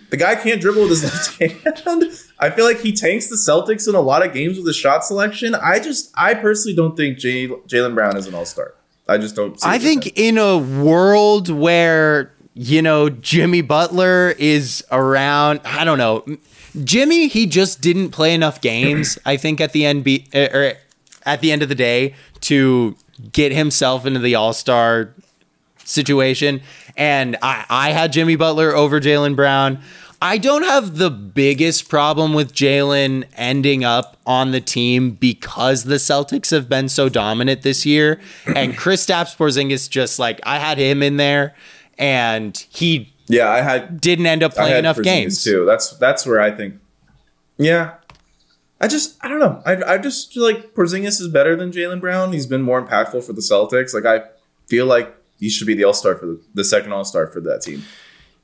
Speaker 1: the guy can't dribble with his left hand. I feel like he tanks the Celtics in a lot of games with his shot selection. I just, I personally don't think Jay- Jaylen Brown is an all star. I just don't. See
Speaker 2: I think
Speaker 1: him.
Speaker 2: in a world where you know Jimmy Butler is around, I don't know. Jimmy, he just didn't play enough games. I think at the end, be, er, er, at the end of the day, to get himself into the All Star situation. And I, I had Jimmy Butler over Jaylen Brown. I don't have the biggest problem with Jaylen ending up on the team because the Celtics have been so dominant this year. And Kristaps Porzingis just like I had him in there. and he
Speaker 1: Yeah, I had
Speaker 2: didn't end up playing enough
Speaker 1: Porzingis
Speaker 2: games.
Speaker 1: too. That's that's where I think. Yeah, I just I don't know. I I just feel like Porzingis is better than Jaylen Brown. He's been more impactful for the Celtics. Like I feel like he should be the All Star for the, the second All Star for that team.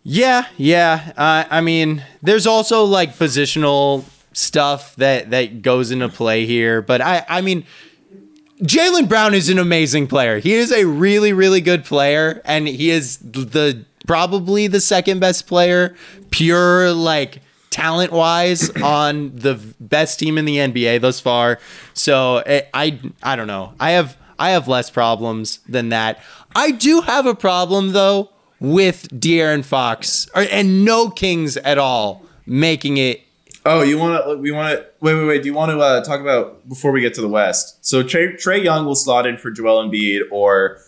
Speaker 2: Yeah, yeah. Uh, I mean, there's also like positional stuff that that goes into play here, but I I mean. Jaylen Brown is an amazing player. He is a really, really good player, and he is the probably the second best player, pure like talent wise, on the best team in the NBA thus far. So eh, I, I don't know. I have I have less problems than that. I do have a problem though with De'Aaron Fox or, and no Kings at all making it
Speaker 1: Oh, you want to? We want to. Wait, wait, wait. Do you want to uh, talk about before we get to the West? So Trae, Trae Young will slot in for Joel Embiid or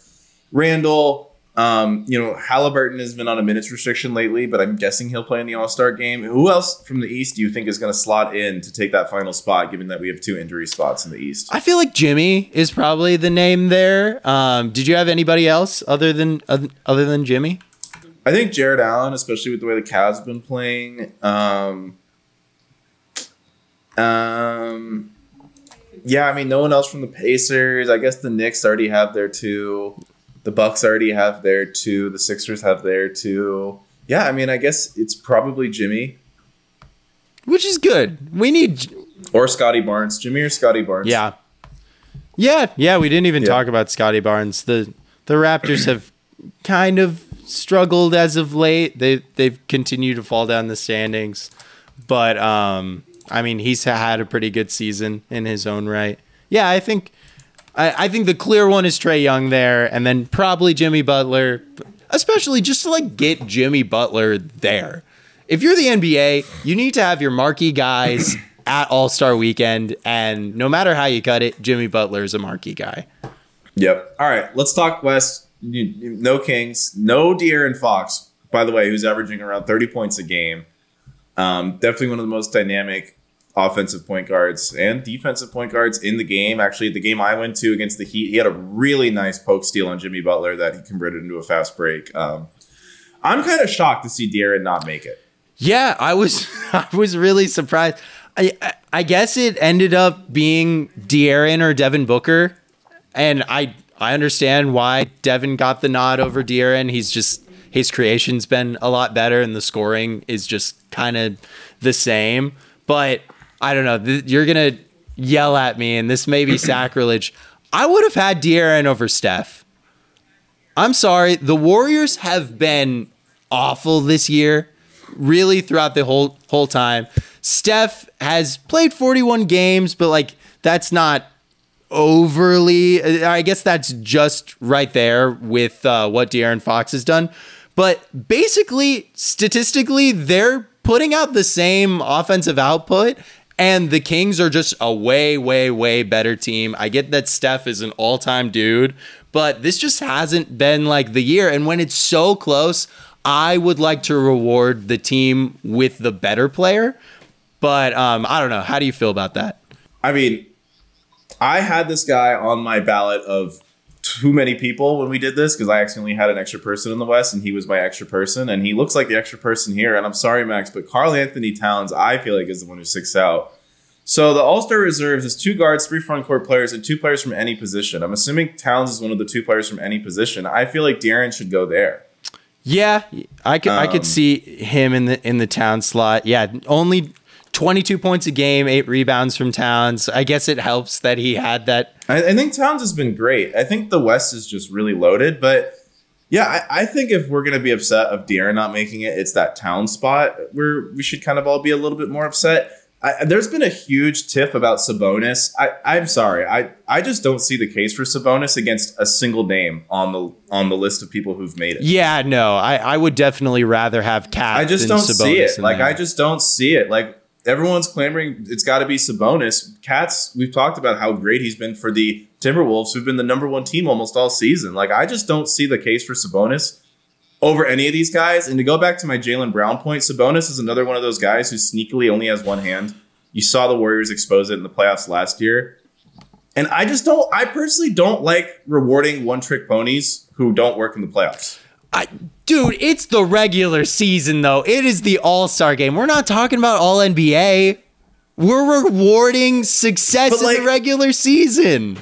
Speaker 1: Randle. Um, you know, Halliburton has been on a minutes restriction lately, but I'm guessing he'll play in the All Star game. Who else from the East do you think is going to slot in to take that final spot? Given that we have two injury spots in the East.
Speaker 2: I feel like Jimmy is probably the name there. Um, did you have anybody else other than other than Jimmy?
Speaker 1: I think Jarrett Allen, especially with the way the Cavs have been playing. Um, um, yeah, I mean, no one else from the Pacers. I guess the Knicks already have their two. The Bucks already have their two. The Sixers have their two. Yeah, I mean, I guess it's probably Jimmy
Speaker 2: Which is good. We need
Speaker 1: or Scottie Barnes. Jimmy or Scottie Barnes.
Speaker 2: Yeah. Yeah, yeah, we didn't even
Speaker 1: Yeah.
Speaker 2: talk about Scottie Barnes. The the Raptors have kind of struggled as of late. They they've continued to fall down the standings. But um I mean, he's had a pretty good season in his own right. Yeah, I think I, I think the clear one is Trae Young there, and then probably Jimmy Butler, especially just to like get Jimmy Butler there. If you're the NBA, you need to have your marquee guys at All Star Weekend, and no matter how you cut it, Jimmy Butler is a marquee guy.
Speaker 1: Yep. All right, let's talk West. No Kings, no De'Aaron Fox. By the way, who's averaging around thirty points a game. Um, definitely one of the most dynamic offensive point guards and defensive point guards in the game. Actually, the game I went to against the Heat, he had a really nice poke steal on Jimmy Butler that he converted into a fast break. Um, I'm kind of shocked to see De'Aaron not make it.
Speaker 2: Yeah, I was I was really surprised. I I- I guess it ended up being De'Aaron or Devin Booker, and I I understand why Devin got the nod over De'Aaron. He's just his creation's been a lot better, and the scoring is just kind of the same. But I don't know. Th- you're gonna yell at me, and this may be sacrilege. I would have had De'Aaron over Steph. I'm sorry. The Warriors have been awful this year, really throughout the whole whole time. Steph has played 41 games, but like that's not overly. I guess that's just right there with uh, what De'Aaron Fox has done. But basically, statistically, they're putting out the same offensive output. And the Kings are just a way, way, way better team. I get that Steph is an all time dude, but this just hasn't been like the year. And when it's so close, I would like to reward the team with the better player. But um, I don't know. How do you feel about that?
Speaker 1: I mean, I had this guy on my ballot of too many people when we did this because I accidentally had an extra person in the West and he was my extra person and he looks like the extra person here. And I'm sorry, Max, but Karl Anthony Towns, I feel like is the one who sticks out. So the All Star reserves is two guards, three front court players, and two players from any position. I'm assuming Towns is one of the two players from any position. I feel like De'Aaron should go there.
Speaker 2: Yeah, I could I
Speaker 1: Um,
Speaker 2: could see him in the in the town slot. Yeah, only 22 points a game, eight rebounds from Towns. I guess it helps that he had that.
Speaker 1: I, I think Towns has been great. I think the West is just really loaded, but yeah, I, I think if we're gonna be upset of De'Aaron not making it, it's that town spot where we should kind of all be a little bit more upset. I, there's been a huge tiff about Sabonis. I, I'm sorry, I, I just don't see the case for Sabonis against a single name on the on the list of people who've made it.
Speaker 2: Yeah, no, I, I would definitely rather have KAT.
Speaker 1: I just
Speaker 2: than
Speaker 1: don't see
Speaker 2: Sabonis
Speaker 1: it. Like
Speaker 2: there.
Speaker 1: I just don't see it. Like everyone's clamoring it's got to be Sabonis. KAT's, we've talked about how great he's been for the Timberwolves, who've been the number one team almost all season. Like I just don't see the case for Sabonis over any of these guys. And to go back to my Jaylen Brown point, Sabonis is another one of those guys who sneakily only has one hand. You saw the Warriors expose it in the playoffs last year. And I just don't I personally don't like rewarding one trick ponies who don't work in the playoffs.
Speaker 2: I, dude, it's the regular season though. It is the All Star game. We're not talking about All NBA. We're rewarding success
Speaker 1: But,
Speaker 2: in
Speaker 1: like-
Speaker 2: the regular season.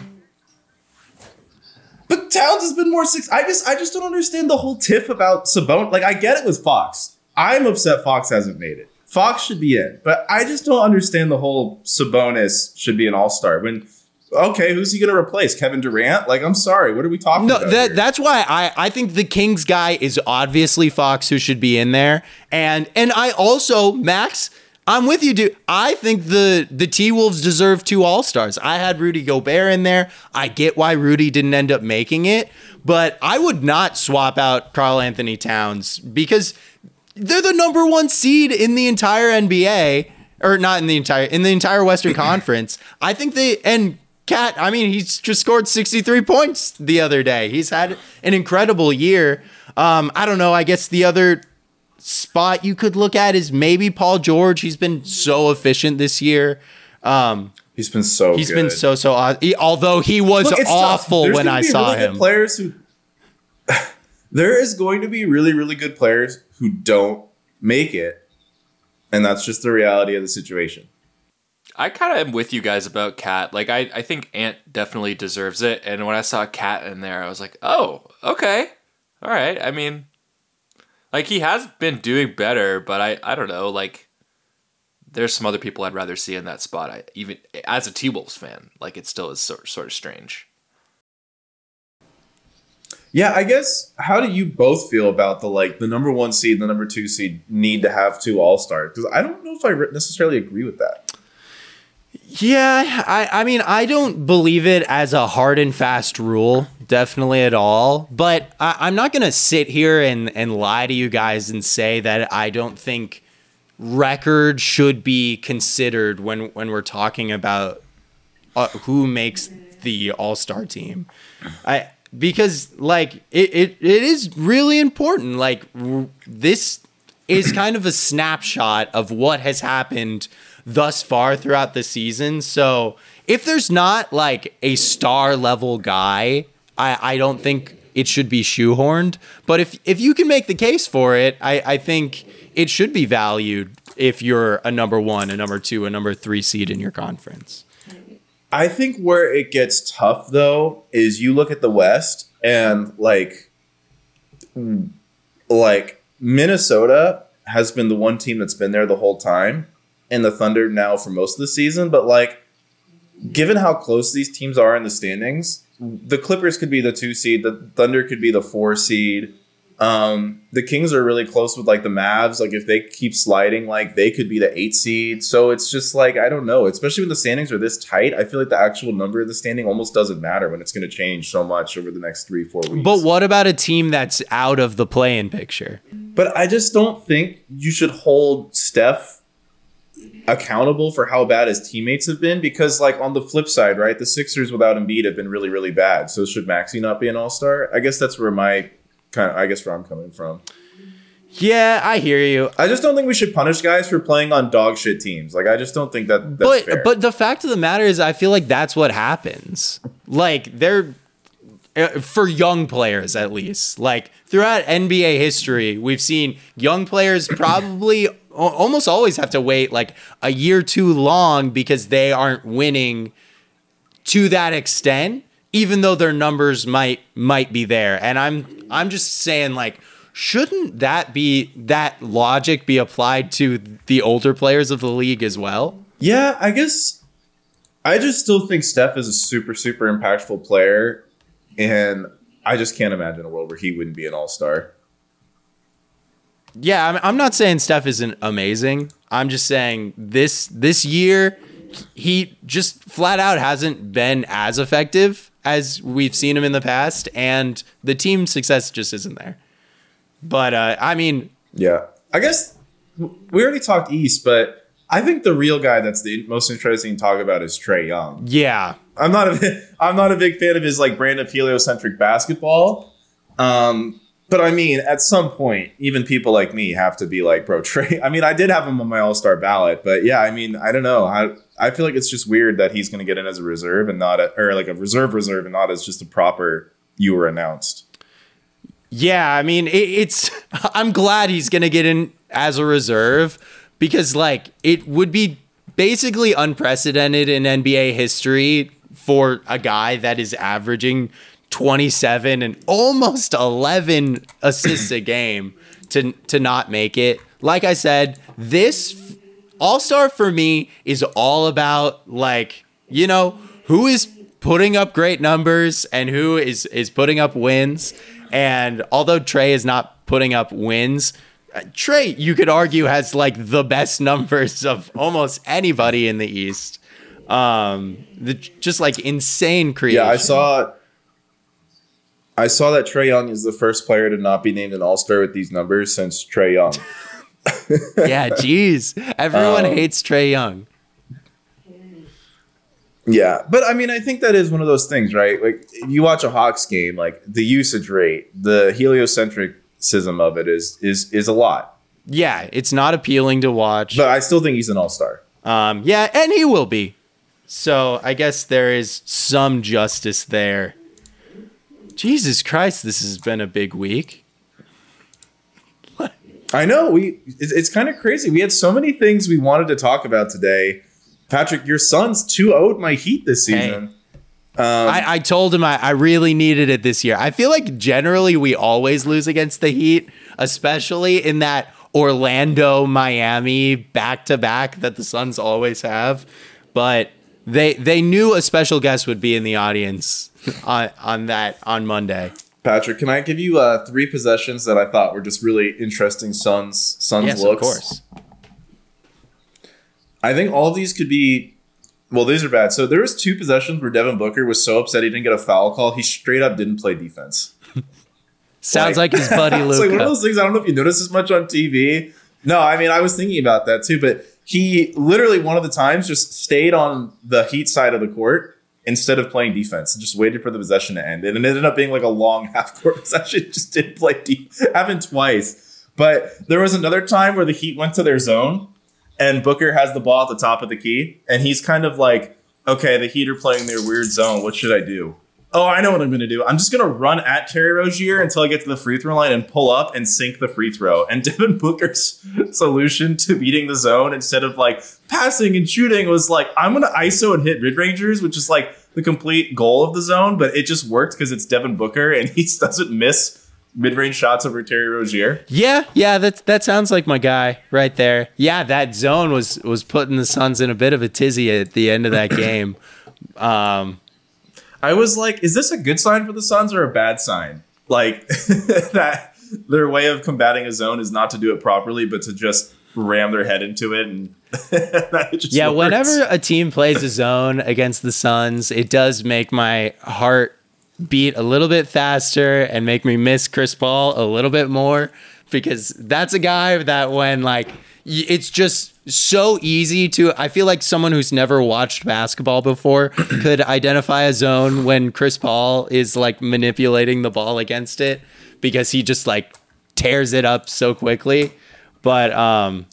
Speaker 1: But Towns has been more six. I just I just don't understand the whole tiff about Sabonis. Like I get it with Fox. I'm upset Fox hasn't made it. Fox should be in, but I just don't understand the whole Sabonis should be an All Star. When okay, who's he going to replace? Kevin Durant? Like I'm sorry, what are we talking
Speaker 2: No,
Speaker 1: about?
Speaker 2: that
Speaker 1: here?
Speaker 2: that's why I I think the Kings guy is obviously Fox who should be in there, and and I also Max. I'm with you, dude. I think the the T Wolves deserve two All Stars. I had Rudy Gobert in there. I get why Rudy didn't end up making it, but I would not swap out Karl Anthony Towns because they're the number one seed in the entire NBA, or not in the entire in the entire Western Conference. I think they and KAT. I mean, he's just scored 63 points the other day. He's had an incredible year. Um, I don't know. I guess the other spot you could look at is maybe Paul George. He's been so efficient this year. Um,
Speaker 1: he's been so
Speaker 2: he's
Speaker 1: good.
Speaker 2: been so so. aw- he- although he was
Speaker 1: Look,
Speaker 2: awful when I
Speaker 1: be
Speaker 2: saw
Speaker 1: really good
Speaker 2: him.
Speaker 1: Players who there is going to be really really good players who don't make it, and that's just the reality of the situation.
Speaker 3: I kind of am with you guys about KAT. Like, I, I think Ant definitely deserves it. And when I saw KAT in there, I was like, oh, okay. All right. I mean, like, he has been doing better, but I, I don't know. Like, there's some other people I'd rather see in that spot. I even as a T Wolves fan, like, it still is sort, sort of strange.
Speaker 1: Yeah, I guess how do you both feel about the like the number one seed, and the number two seed need to have two all stars? Because I don't know if I necessarily agree with that.
Speaker 2: Yeah, I, I mean, I don't believe it as a hard and fast rule, definitely at all. But I, I'm not going to sit here and, and lie to you guys and say that I don't think record should be considered when, when we're talking about uh, who makes the all star team. I because like it, it, it is really important. Like r- this is kind of a snapshot of what has happened thus far throughout the season. So if there's not like a star level guy, I, I don't think it should be shoehorned. But if if you can make the case for it, I, I think it should be valued if you're a number one, a number two, a number three seed in your conference.
Speaker 1: I think where it gets tough though is you look at the West and like like Minnesota has been the one team that's been there the whole time and the Thunder now for most of the season, but like given how close these teams are in the standings, the Clippers could be the 2 seed, the Thunder could be the 4 seed. Um, the Kings are really close with like the Mavs. Like if they keep sliding, like they could be the eight seed. So it's just like I don't know. Especially when the standings are this tight, I feel like the actual number of the standing almost doesn't matter when it's going to change so much over the next three four weeks.
Speaker 2: But what about a team that's out of the play-in picture?
Speaker 1: But I just don't think you should hold Steph accountable for how bad his teammates have been because, like, on the flip side, right, the Sixers without Embiid have been really, really bad. So should Maxey not be an All Star? I guess that's where my kind of, I guess where I'm coming from.
Speaker 2: Yeah, I hear you.
Speaker 1: I just don't think we should punish guys for playing on dog shit teams. Like, I just don't think that that's
Speaker 2: but
Speaker 1: fair.
Speaker 2: but the fact of the matter is, I feel like that's what happens. Like they're uh, for young players at least. Like throughout NBA history, we've seen young players probably almost always have to wait like a year too long because they aren't winning to that extent even though their numbers might might be there and i'm i'm just saying like shouldn't that be that logic be applied to the older players of the league as well
Speaker 1: yeah, I guess I just still think Steph is a super, super impactful player. And I just can't imagine a world where he wouldn't be an All Star.
Speaker 2: Yeah I'm, I'm not saying steph isn't amazing i'm just saying this this year he just flat out hasn't been as effective as we've seen him in the past and the team success just isn't there but uh, i mean
Speaker 1: Yeah. I guess we already talked East, but I think the real guy that's the most interesting to talk about is Trae Young.
Speaker 2: yeah
Speaker 1: I'm not a I'm not a big fan of his like brand of heliocentric basketball. Um, but I mean, at some point, even people like me have to be like, bro, Trae. I mean, I did have him on my All Star ballot, but yeah, I mean, I don't know. I I feel like it's just weird that he's going to get in as a reserve and not a, or like a reserve reserve and not as just a proper you were announced.
Speaker 2: Yeah, I mean, it, it's. I'm glad he's gonna get in as a reserve because, like, it would be basically unprecedented in NBA history for a guy that is averaging 27 and almost 11 assists a game to to not make it. Like I said, this All Star for me is all about like you know who is putting up great numbers and who is is putting up wins. And although Trae is not putting up wins, Trae, you could argue has like the best numbers of almost anybody in the East. Um, the, just like insane creation.
Speaker 1: Yeah, I saw. I saw that Trae Young is the first player to not be named an All Star with these numbers since Trae Young.
Speaker 2: yeah, jeez. Everyone
Speaker 1: Um,
Speaker 2: hates Trae Young.
Speaker 1: Yeah, but I mean, I think that is one of those things, right? Like, if you watch a Hawks game, like the usage rate, the heliocentricism of it is is is a lot.
Speaker 2: Yeah, it's not appealing to watch.
Speaker 1: But I still think he's an All Star.
Speaker 2: Um, yeah, and he will be. So I guess there is some justice there. Jesus Christ, this has been a big week.
Speaker 1: I know we. It's, it's kind of crazy. We had so many things we wanted to talk about today. Patrick, your Suns 2 0'd my Heat this
Speaker 2: Hey.
Speaker 1: season. Um,
Speaker 2: I, I told him I, I really needed it this year. I feel like generally we always lose against the Heat, especially in that Orlando Miami back to back that the Suns always have. But they they knew a special guest would be in the audience on on that on Monday.
Speaker 1: Patrick, can I give you uh, three possessions that I thought were just really interesting Suns Suns
Speaker 2: yes,
Speaker 1: looks?
Speaker 2: of course.
Speaker 1: I think all these could be. Well, these are bad. So there was two possessions where Devin Booker was so upset he didn't get a foul call. He straight up didn't play defense.
Speaker 2: Sounds like, his buddy
Speaker 1: it's like one of those things. I don't know if you notice as much on TV. No, I mean I was thinking about that too, but he literally one of the times just stayed on the Heat side of the court instead of playing defense and just waited for the possession to end. And it ended up being like a long half court possession. Just didn't play deep. Happened twice. But there was another time where the Heat went to their zone and Booker has the ball at the top of the key, and he's kind of like, okay, the Heat are playing their weird zone. What should I do? Oh, I know what I'm going to do. I'm just going to run at Terry Rozier until I get to the free throw line and pull up and sink the free throw. And Devin Booker's solution to beating the zone instead of like passing and shooting was like, I'm going to ISO and hit mid rangers, which is like the complete goal of the zone, but it just worked because it's Devin Booker and he doesn't miss mid range shots over Terry Rozier.
Speaker 2: Yeah, yeah, that that sounds like my guy right there. Yeah, that zone was was putting the Suns in a bit of a tizzy at the end of that game. Um,
Speaker 1: I was like, is this a good sign for the Suns or a bad sign? Like that their way of combating a zone is not to do it properly, but to just ram their head into it and just
Speaker 2: yeah,
Speaker 1: works.
Speaker 2: whenever a team plays a zone against the Suns, it does make my heart beat a little bit faster and make me miss Chris Paul a little bit more because that's a guy that when like it's just so easy to I feel like someone who's never watched basketball before could identify a zone when Chris Paul is like manipulating the ball against it because he just like tears it up so quickly. But um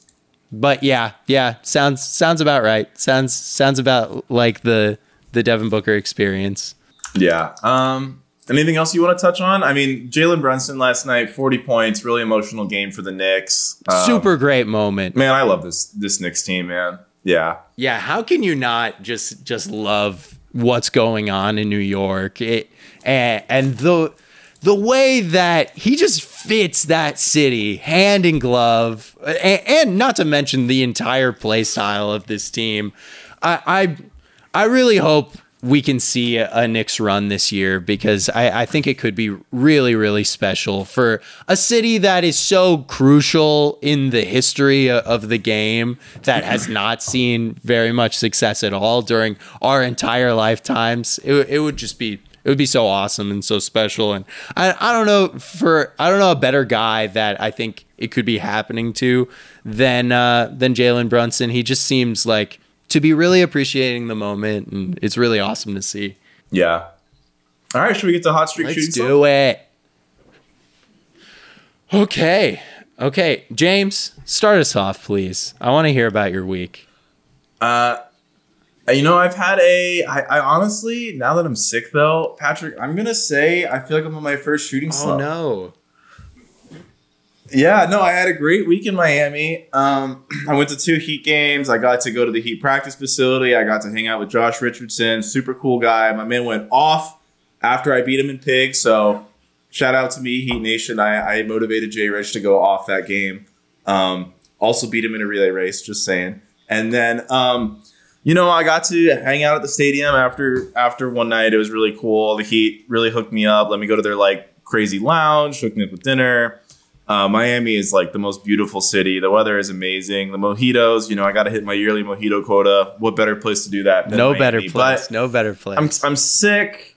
Speaker 2: but yeah, yeah, sounds sounds about right. Sounds sounds about like the the Devin Booker experience.
Speaker 1: Yeah. Um anything else you want to touch on? I mean, Jalen Brunson last night, 40 points, really emotional game for the Knicks. Um,
Speaker 2: Super great moment.
Speaker 1: Man, I love this this Knicks team, man. Yeah.
Speaker 2: Yeah, how can you not just just love what's going on in New York? It, and, and the the way that he just fits that city hand in glove, and, and not to mention the entire play style of this team. I I, I really hope we can see a, Knicks run this year because I, I think it could be really, really special for a city that is so crucial in the history of the game that has not seen very much success at all during our entire lifetimes. It, it would just be it would be so awesome and so special. And I, I don't know for I don't know a better guy that I think it could be happening to than uh, than Jalen Brunson. He just seems like to be really appreciating the moment, and it's really awesome to see.
Speaker 1: Yeah. All right, should we get to hot streak shooting?
Speaker 2: Let's do
Speaker 1: song?
Speaker 2: it. Okay, okay, James, start us off, please. I want to hear about your week.
Speaker 1: Uh, you know, I've had a. I, I honestly, now that I'm sick though, Patrick, I'm gonna say I feel like I'm on my first shooting
Speaker 2: Oh
Speaker 1: slump.
Speaker 2: no!
Speaker 1: Yeah, no, I had a great week in Miami. Um, I went to two Heat games. I got to go to the Heat practice facility. I got to hang out with Josh Richardson, super cool guy. My man went off after I beat him in Pig. So shout out to me, Heat Nation. I, I motivated Jay Rich to go off that game. Um, also beat him in a relay race, just saying. And then, um, you know, I got to hang out at the stadium after after one night. It was really cool. The Heat really hooked me up. Let me go to their like crazy lounge, hooked me up with dinner. Uh, Miami is like the most beautiful city. The weather is amazing. The mojitos, you know, I got to hit my yearly mojito quota. What better place to do that? Than
Speaker 2: No
Speaker 1: Miami?
Speaker 2: better
Speaker 1: But
Speaker 2: place. No better place.
Speaker 1: I'm I'm sick.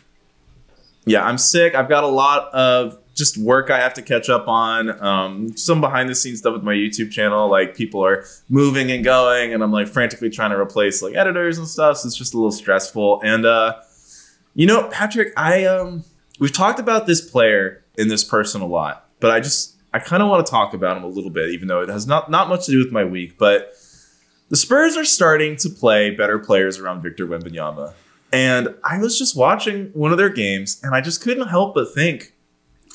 Speaker 1: Yeah, I'm sick. I've got a lot of just work I have to catch up on. Um, some behind the scenes stuff with my YouTube channel. Like people are moving and going, and I'm like frantically trying to replace like editors and stuff. So it's just a little stressful. And uh, you know, Patrick, I um, we've talked about this player in this person a lot, but I just I kind of want to talk about him a little bit, even though it has not not much to do with my week. But the Spurs are starting to play better players around Victor Wembanyama. And I was just watching one of their games, and I just couldn't help but think,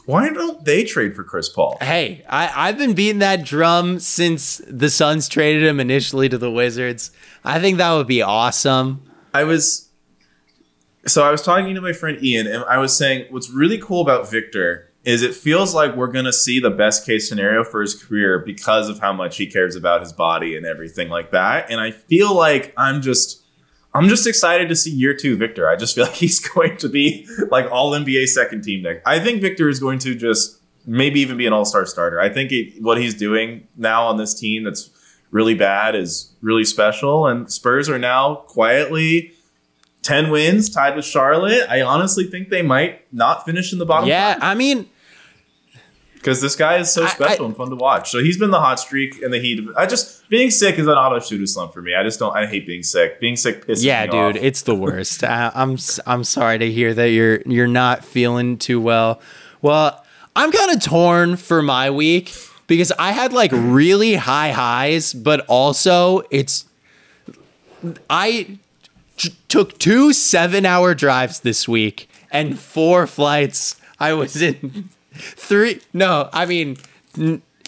Speaker 1: why don't they trade for Chris Paul?
Speaker 2: Hey, I, I've been beating that drum since the Suns traded him initially to the Wizards. I think that would be awesome.
Speaker 1: I was so I was talking to my friend Ian, and I was saying what's really cool about Victor is it feels like we're gonna see the best case scenario for his career because of how much he cares about his body and everything like that. And I feel like I'm just I'm just excited to see year two Victor. I just feel like he's going to be like all NBA second team next. I think Victor is going to just maybe even be an all star starter. I think it, what he's doing now on this team that's really bad is really special. And Spurs are now quietly 10 wins, tied with Charlotte. I honestly think they might not finish in the bottom
Speaker 2: Yeah, I mean,
Speaker 1: because this guy is so special
Speaker 2: I-
Speaker 1: and fun to watch. So he's been the hot streak and the heat. Of, I just being sick is an auto shooter slump for me. I just don't. I hate being sick. Being sick pisses
Speaker 2: yeah,
Speaker 1: me
Speaker 2: dude,
Speaker 1: off.
Speaker 2: it's the worst. I, I'm I'm sorry to hear that you're you're not feeling too well. Well, I'm kind of torn for my week because I had like really high highs, but also it's I took two seven hour drives this week and four flights. I was in three. No, I mean,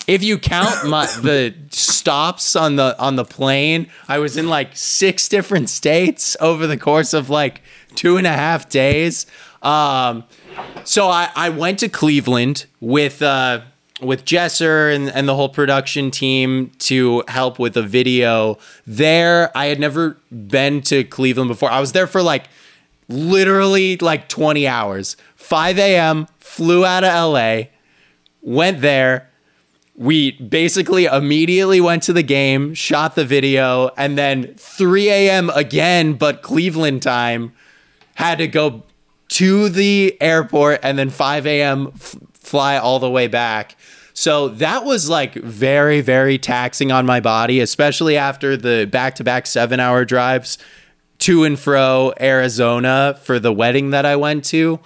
Speaker 2: if you count my the stops on the on the plane, I was in like six different states over the course of like two and a half days. Um, so I, I went to Cleveland with uh, with Jesser and, and the whole production team to help with a video there. I had never been to Cleveland before. I was there for like literally like 20 hours. 5 a.m. flew out of LA, went there. We basically immediately went to the game, shot the video, and then 3 a.m. again, but Cleveland time, had to go to the airport and then 5 a.m. F- fly all the way back. So that was like very, very taxing on my body, especially after the back to back seven hour drives to and fro Arizona for the wedding that I went to.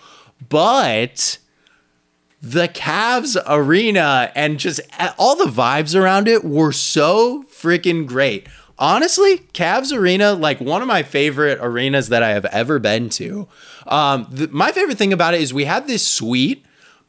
Speaker 2: But the Cavs arena and just all the vibes around it were so freaking great. Honestly, Cavs arena, like one of my favorite arenas that I have ever been to. Um, th- my favorite thing about it is we had this suite,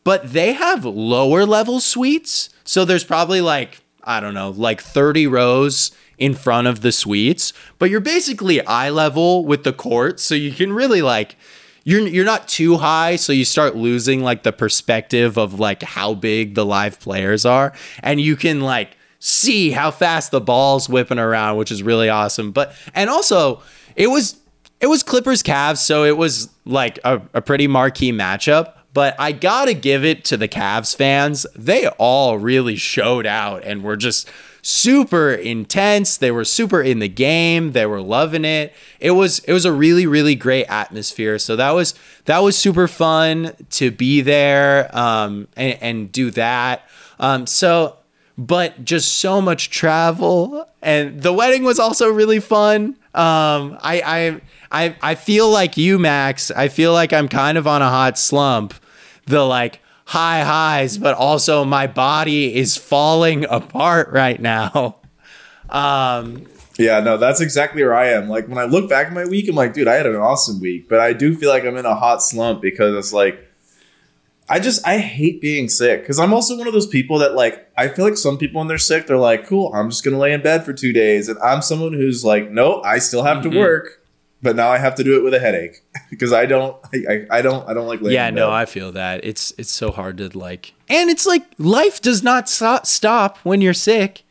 Speaker 2: but they have lower level suites. So there's probably like, I don't know, like 30 rows in front of the suites, but you're basically eye level with the court. So you can really like, you're you're not too high, so you start losing like the perspective of like how big the live players are, and you can like see how fast the ball's whipping around, which is really awesome. But and also it was it was Clippers Cavs, so it was like a, a pretty marquee matchup. But I gotta give it to the Cavs fans. They all really showed out and were just super intense. They were super in the game. They were loving it. It was it was a really really great atmosphere. So that was that was super fun to be there um, and, and do that. Um, so, but just so much travel, and the wedding was also really fun. Um, I I I I feel like you, Max. I feel like I'm kind of on a hot slump. The like high highs, but also my body is falling apart right now. Um,
Speaker 1: Yeah, no, that's exactly where I am. Like when I look back at my week, I'm like, dude, I had an awesome week, but I do feel like I'm in a hot slump because it's like I just I hate being sick because I'm also one of those people that like I feel like some people when they're sick they're like cool I'm just gonna lay in bed for two days and I'm someone who's like no I still have
Speaker 2: Mm-hmm.
Speaker 1: to work but now I have to do it with a headache because I don't I, I, I don't I don't like laying
Speaker 2: yeah no i feel that. It's it's so hard to like and it's like life does not so- stop when you're sick.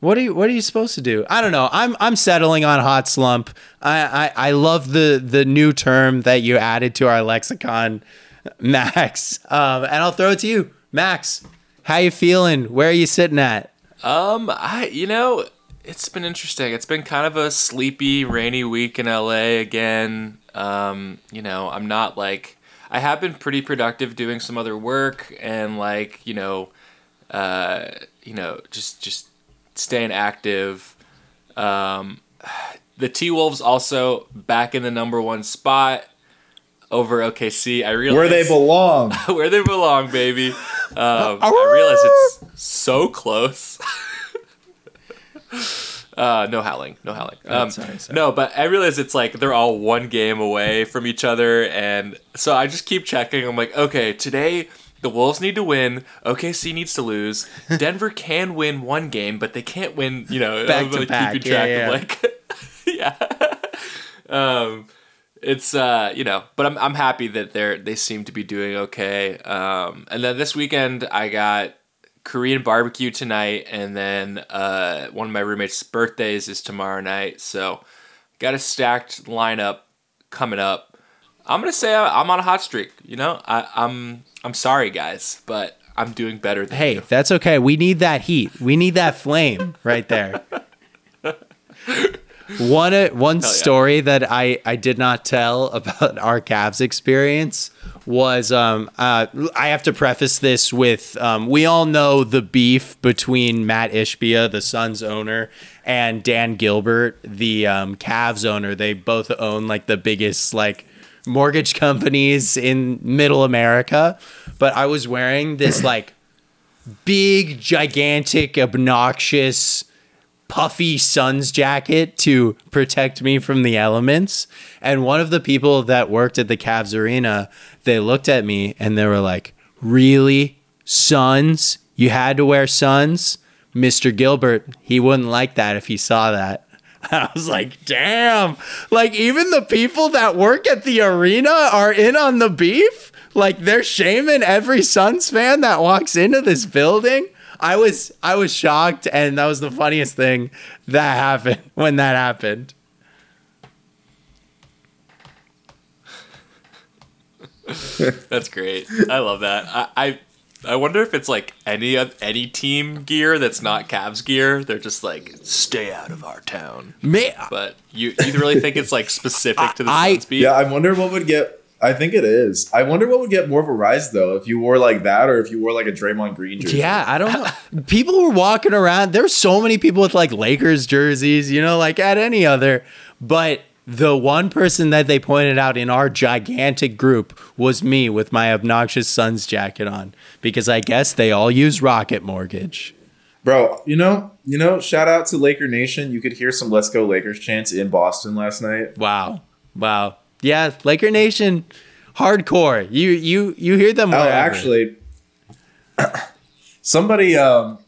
Speaker 2: What are you what are you supposed to do? I don't know. I'm i'm settling on hot slump. I i, I love the the new term that you added to our lexicon max. Um and i'll throw it to you. Max how you feeling? Where are you sitting at?
Speaker 3: Um, I you know, it's been interesting. It's been kind of a sleepy, rainy week in LA again. Um, you know, I'm not like I have been pretty productive doing some other work and like, you know, uh, you know, just just staying active. Um, the T Wolves also back in the number one spot over OKC. I realize
Speaker 1: where they belong
Speaker 3: where they belong, baby. Um, I realize it's so close. uh, no howling, no howling. Um,
Speaker 2: sorry, sorry.
Speaker 3: No, but I realize it's like they're all one game away from each other, and so I just keep checking. I'm like, okay, today the Wolves need to win. OKC needs to lose. Denver can win one game, but they can't win. You know,
Speaker 2: Back to
Speaker 3: like,
Speaker 2: back.
Speaker 3: keeping
Speaker 2: Yeah, yeah.
Speaker 3: of like, yeah. um, it's uh you know but i'm i'm happy that they're they seem to be doing okay um and then this weekend i got korean barbecue tonight and then uh one of my roommates birthdays is tomorrow night so got a stacked lineup coming up. I'm gonna say i'm on a hot streak you know? I i'm i'm sorry guys but i'm doing better than
Speaker 2: hey
Speaker 3: you.
Speaker 2: that's okay. We need that heat. We need that flame right there. One uh, one
Speaker 3: yeah.
Speaker 2: story that I I did not tell about our Cavs experience was um uh I have to preface this with um we all know the beef between Matt Ishbia, the Suns owner, and Dan Gilbert, the um Cavs owner. They both own like the biggest like mortgage companies in middle America. But I was wearing this like big, gigantic, obnoxious puffy Suns jacket to protect me from the elements. And one of the people that worked at the Cavs arena, they looked at me and they were like, Really? Suns? You had to wear Suns? Mr. Gilbert, he wouldn't like that if he saw that. I was like, damn. Like, even the people that work at the arena are in on the beef? Like, they're shaming every Suns fan that walks into this building? I was I was shocked, and that was the funniest thing that happened when that happened.
Speaker 3: That's great. I love that. I, I I wonder if it's like any of any team gear that's not Cavs gear. They're just like stay out of our town.
Speaker 2: Me,
Speaker 3: But you you really think it's like specific to the
Speaker 2: I-
Speaker 3: Suns beat?
Speaker 1: yeah I wonder what would get I think it is I wonder what would get more of a rise though if you wore like that or if you wore like a Draymond Green jersey
Speaker 2: yeah, I don't know. People were walking around. There's so many people with like Lakers jerseys, you know, like at any other. But the one person that they pointed out in our gigantic group was me with my obnoxious Suns jacket on because I guess they all use Rocket Mortgage.
Speaker 1: Bro, you know, you know, shout out to Laker Nation. You could hear some "Let's Go Lakers" chants in Boston last night.
Speaker 2: Wow, wow, yeah, Laker Nation, hardcore. You you you hear them?
Speaker 1: Oh, actually, somebody, um,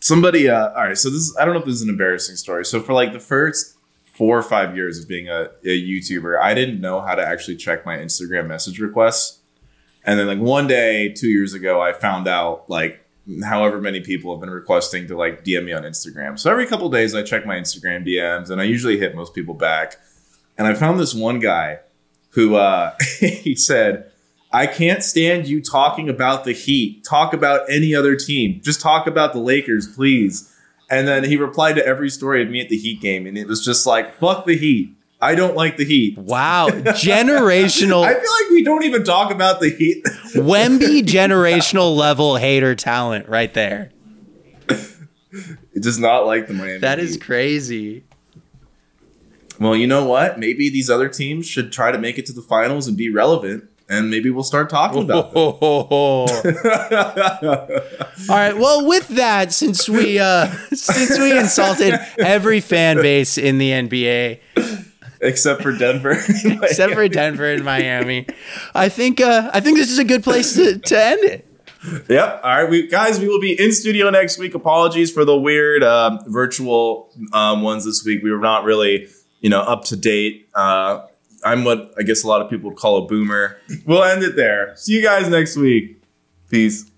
Speaker 1: somebody. Uh, all right, so this is, I don't know if this is an embarrassing story. So for like the first four or five years of being a, a YouTuber, I didn't know how to actually check my Instagram message requests. And then like one day, two years ago, I found out like however many people have been requesting to like DM me on Instagram. So every couple days, I check my Instagram DMs, and I usually hit most people back. And I found this one guy who uh, he said, I can't stand you talking about the Heat. Talk about any other team. Just talk about the Lakers, please. And then he replied to every story of me at the Heat game, and it was just like, fuck the Heat. I don't like the Heat.
Speaker 2: wow, generational
Speaker 1: I feel like we don't even talk about the Heat.
Speaker 2: Wemby generational level hater talent right there.
Speaker 1: it does not like the Miami.
Speaker 2: That is
Speaker 1: Heat.
Speaker 2: crazy.
Speaker 1: well, you know what? Maybe these other teams should try to make it to the finals and be relevant, and maybe we'll start talking about them.
Speaker 2: All right. Well, with that, since we uh since we insulted every fan base in the NBA,
Speaker 1: except for Denver.
Speaker 2: except for Denver and Miami. I think uh, I think this is a good place to, to end it.
Speaker 1: Yep. All right, we guys, we will be in studio next week. Apologies for the weird um, virtual um, ones this week. We were not really, you know, up to date. Uh, I'm what I guess a lot of people would call a boomer. We'll end it there. See you guys next week. Peace.